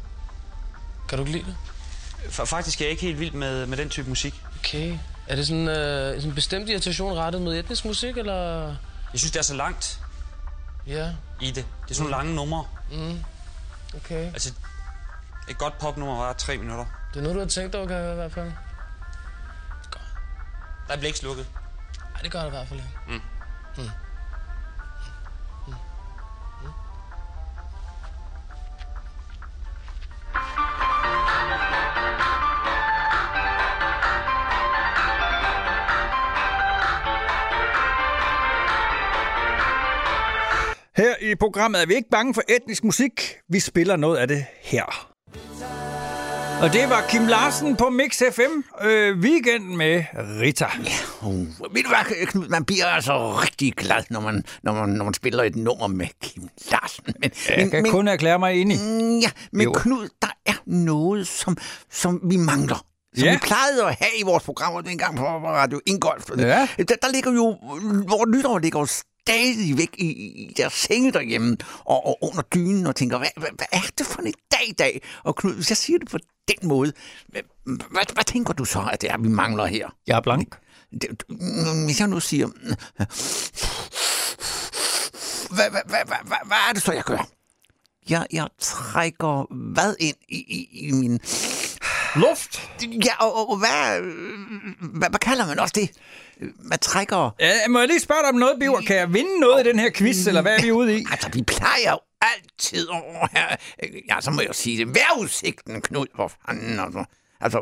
S11: Kan du ikke lide det?
S8: For faktisk er jeg ikke helt vild med, med den type musik.
S11: Okay. Er det sådan, øh, sådan en bestemt irritation rettet mod etnisk musik, eller?
S8: Jeg synes, det er så langt
S11: Ja.
S8: i det. Det er sådan nogle lange numre.
S11: Mm. Okay.
S8: Altså, et godt popnummer var tre minutter.
S11: Det er noget, du har tænkt over, kan jeg høre i hvert fald.
S8: Der bliver ikke slukket.
S11: Nej, det gør det i hvert fald ikke.
S8: Mm.
S11: Mm.
S3: I programmet er vi ikke bange for etnisk musik. Vi spiller noget af det her. Og det var Kim Larsen på Mix FM øh, weekend med Rita.
S4: Ja, uh, ved du hvad, Knud, man bliver altså rigtig glad, når man, når man, når man spiller et nummer med Kim Larsen. Men,
S3: Jeg
S4: men,
S3: kan
S4: men,
S3: kun erklære mig enig.
S4: Mm, Ja, men
S3: Jo.
S4: Knud, der er noget, som, som vi mangler. Som
S3: Ja.
S4: vi plejede at have i vores programmer dengang på Radio Ingolf.
S3: Ja.
S4: Der, der ligger jo, vores lyttere ligger jo stadig væk i, i deres senge derhjemme og, og under dynen og tænker, hvad, hvad, hvad er det for en dag i dag? Og Knud, hvis jeg siger det på den måde, hvad, hvad, hvad tænker du så, at det er, vi mangler her?
S3: Jeg er blank.
S4: Mm, Hvis jeg nu siger... Hvad, hvad, hvad, hvad, hvad, hvad er det så, jeg gør? Jeg, jeg trækker hvad ind i, i, i min...
S3: Luft?
S4: Ja, og, og, hvad, hvad, hvad kalder man også det? Man trækker...
S3: Ja, må jeg lige spørge dig om noget, Biver? Kan jeg vinde noget i den her quiz, eller hvad er vi ude i?
S4: Altså, vi plejer jo altid over her... Ja, så må jeg jo sige det. Vejrudsigten, Knud, hvor fanden, altså. Altså,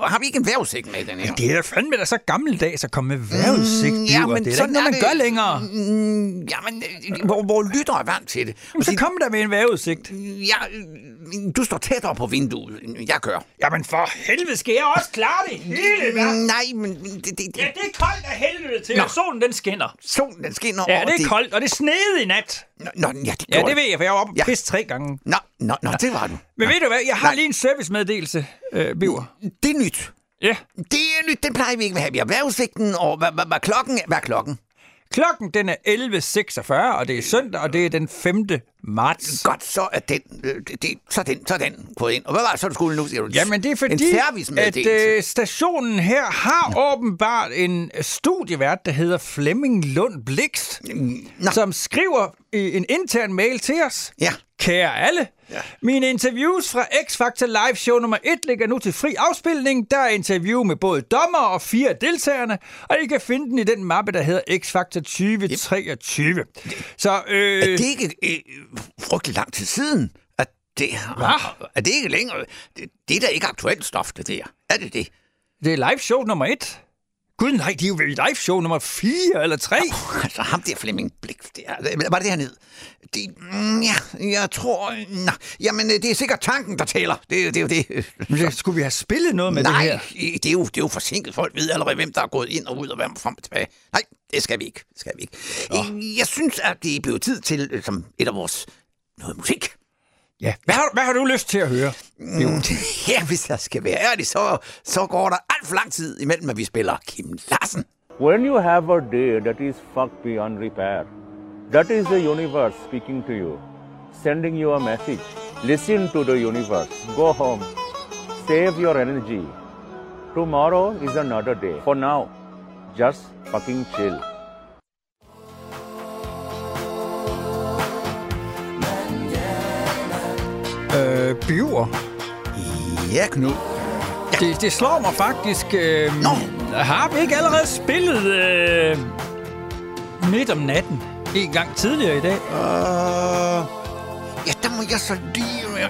S4: har vi ikke en vejrudsigt med den her?
S3: Det er da fandme da så gammeldags at komme med vejrudsigt,
S4: Mm,
S3: Biver. det er da ikke noget, man gør længere.
S4: Mm, jamen, øh, hvor, hvor lytter er vant til det.
S3: Jamen, så kom der med en vejrudsigt.
S4: Ja, øh, du står tættere på vinduet, end jeg gør.
S3: Jamen for helvede, skal jeg også klare det hele, hva'?
S4: Nej, men det... det, det
S3: Ja, det er koldt af helvede til,
S4: Nå.
S3: solen den skinner.
S4: Solen, den skinner
S3: Ja, det er koldt, og det snede i nat.
S4: Nå, nå, ja, det
S3: Ja, det ved jeg, for jeg var oppe og
S4: Ja.
S3: pisse tre gange.
S4: Nå, nå, nå, det var du.
S3: Men ved du hvad, jeg har
S4: Nej.
S3: lige en servicemeddelelse, øh, Biver.
S4: Det er nyt.
S3: Ja.
S4: Det er nyt, den plejer vi ikke at have. Vi har vejrudsigten, og hvad, hvad, hvad klokken. Hvad er klokken?
S3: Klokken den er 11.46, og det er søndag, og det er den 5. marts.
S4: Godt, så er den, øh, det, så er den, så er den gået ind. Og hvad var det så, du skulle nu? Siger du?
S3: Jamen, det er
S4: En
S3: fordi, at
S4: servicemeddelelse.
S3: øh, stationen her har åbenbart en studievært, der hedder Flemming Lund Blikst,
S4: Nå.
S3: som skriver i en intern mail til os.
S4: Ja.
S3: Kære alle, ja. mine interviews fra X-Factor Live Show nummer 1 ligger nu til fri afspilning. Der er interview med både dommer og fire deltagerne, og I kan finde den i den mappe, der hedder X-Factor 2023. Så øh,
S4: Er det ikke øh, frygtelig lang tid siden, at det har... Er det ikke længere? Det, det er da ikke aktuelt stof, det der. Er det det?
S3: det er live show nummer 1. Gud nej, de er jo ved live show nummer 4 eller 3.
S4: Altså, ham der Flemming Blik, det er, var det hernede? Det, mm, ja, jeg tror... Nå, jamen, det er sikkert tanken, der tæller. Det, det er jo det.
S3: Men skulle vi have spillet noget med
S4: Nej,
S3: det her?
S4: det er, jo, det er jo forsinket. Folk ved allerede, hvem der er gået ind og ud og hvem frem og tilbage. Nej, det skal vi ikke. Det skal vi ikke. Øh, Jeg synes, at det er blevet tid til, øh, som et af vores... Noget musik.
S3: Ja. Hvad har, hvad har du lyst til at høre?
S4: Mm, ja, hvis jeg skal være ærlig, så, så går der alt for lang tid imellem, at vi spiller Kim Larsen.
S15: When you have a day that is fucked beyond repair, that is the universe speaking to you, sending you a message. Listen to the universe. Go home. Save your energy. Tomorrow is another day. For now, just fucking chill.
S3: Øh, Biver.
S4: Ja, Knud.
S3: Det, det slår mig faktisk... Øh, Har vi ikke allerede spillet øh, midt om natten en gang tidligere i dag?
S4: Uh, ja, der må jeg så lige... Ja,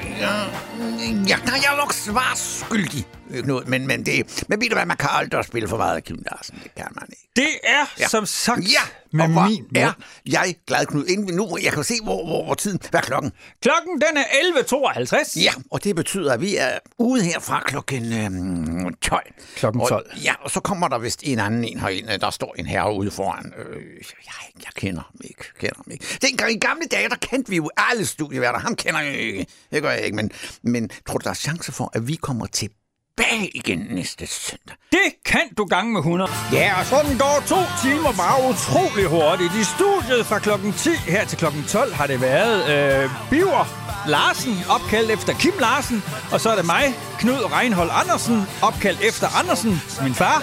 S4: ja, der er jeg nok svarskyldig, øh, Knud. Men, men, det, men ved du hvad, man kan aldrig spille for meget af Kim Larsen. Det kan man ikke.
S3: Det er ja. som sagt
S4: Ja,
S3: med
S4: og hvor
S3: min
S4: er jeg glad, Knud. Inden vi nu, jeg kan se, hvor, hvor, hvor tiden... Hvad er klokken?
S3: Klokken den er 11.52.
S4: Ja, og det betyder, at vi er ude her fra klokken øhm, 12.
S3: Klokken 12.
S4: Og, ja, og så kommer der vist en anden en herinde. Der står en herre ude foran. Øh, jeg, jeg kender ham ikke. Kender ham ikke. Dengang i gamle dage, der kendte vi jo alle studieværter. Ham kender jeg ikke. Det gør jeg ikke. Men, men tror du, der er chance for, at vi kommer til tilbage igen næste søndag?
S3: Det kan du gange med 100. Ja, og sådan går to timer bare utrolig hurtigt. I studiet fra klokken 10 her til klokken 12 har det været øh, Biver Larsen, opkaldt efter Kim Larsen. Og så er det mig, Knud Reinhold Andersen, opkaldt efter Andersen, min far.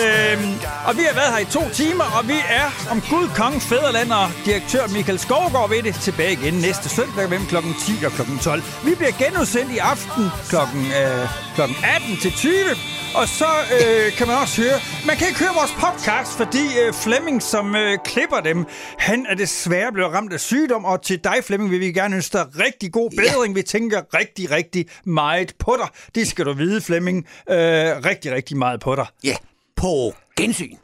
S3: Øhm, og vi har været her i to timer, og vi er om Gud, Kongens Fæderland og direktør Michael Skovgaard ved det tilbage igen næste søndag mellem klokken 10 og klokken 12. Vi bliver genudsendt i aften klokken, øh, klokken 18 til 20. Og så øh, kan man også høre, man kan ikke høre vores podcast, fordi øh, Flemming, som øh, klipper dem, han er desværre blevet ramt af sygdom. Og til dig, Flemming, vil vi gerne ønske dig rigtig god bedring. Vi tænker rigtig, rigtig meget på dig. Det skal du vide, Flemming. Øh, rigtig, rigtig meget på dig.
S4: Ja, på gensyn.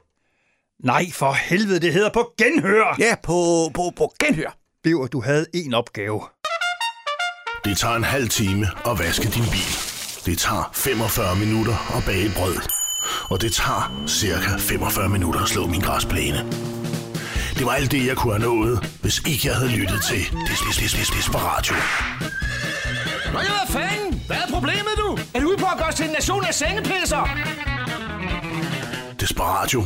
S3: Nej, for helvede, det hedder på genhør.
S4: Ja, på, på, på genhør.
S3: Biver, du havde en opgave.
S1: Det tager en halv time at vaske din bil. Det tager 45 minutter at bage et brød. Og det tager cirka 45 minutter at slå min græsplæne. Det var alt det, jeg kunne have nået, hvis ikke jeg havde lyttet til Des- Des- Des- Des- Desperatio.
S16: Nå ja, hvad fanden? Hvad er problemet, du? Er du ude på at gøre os til en nation af sengepisser?
S1: Desperatio.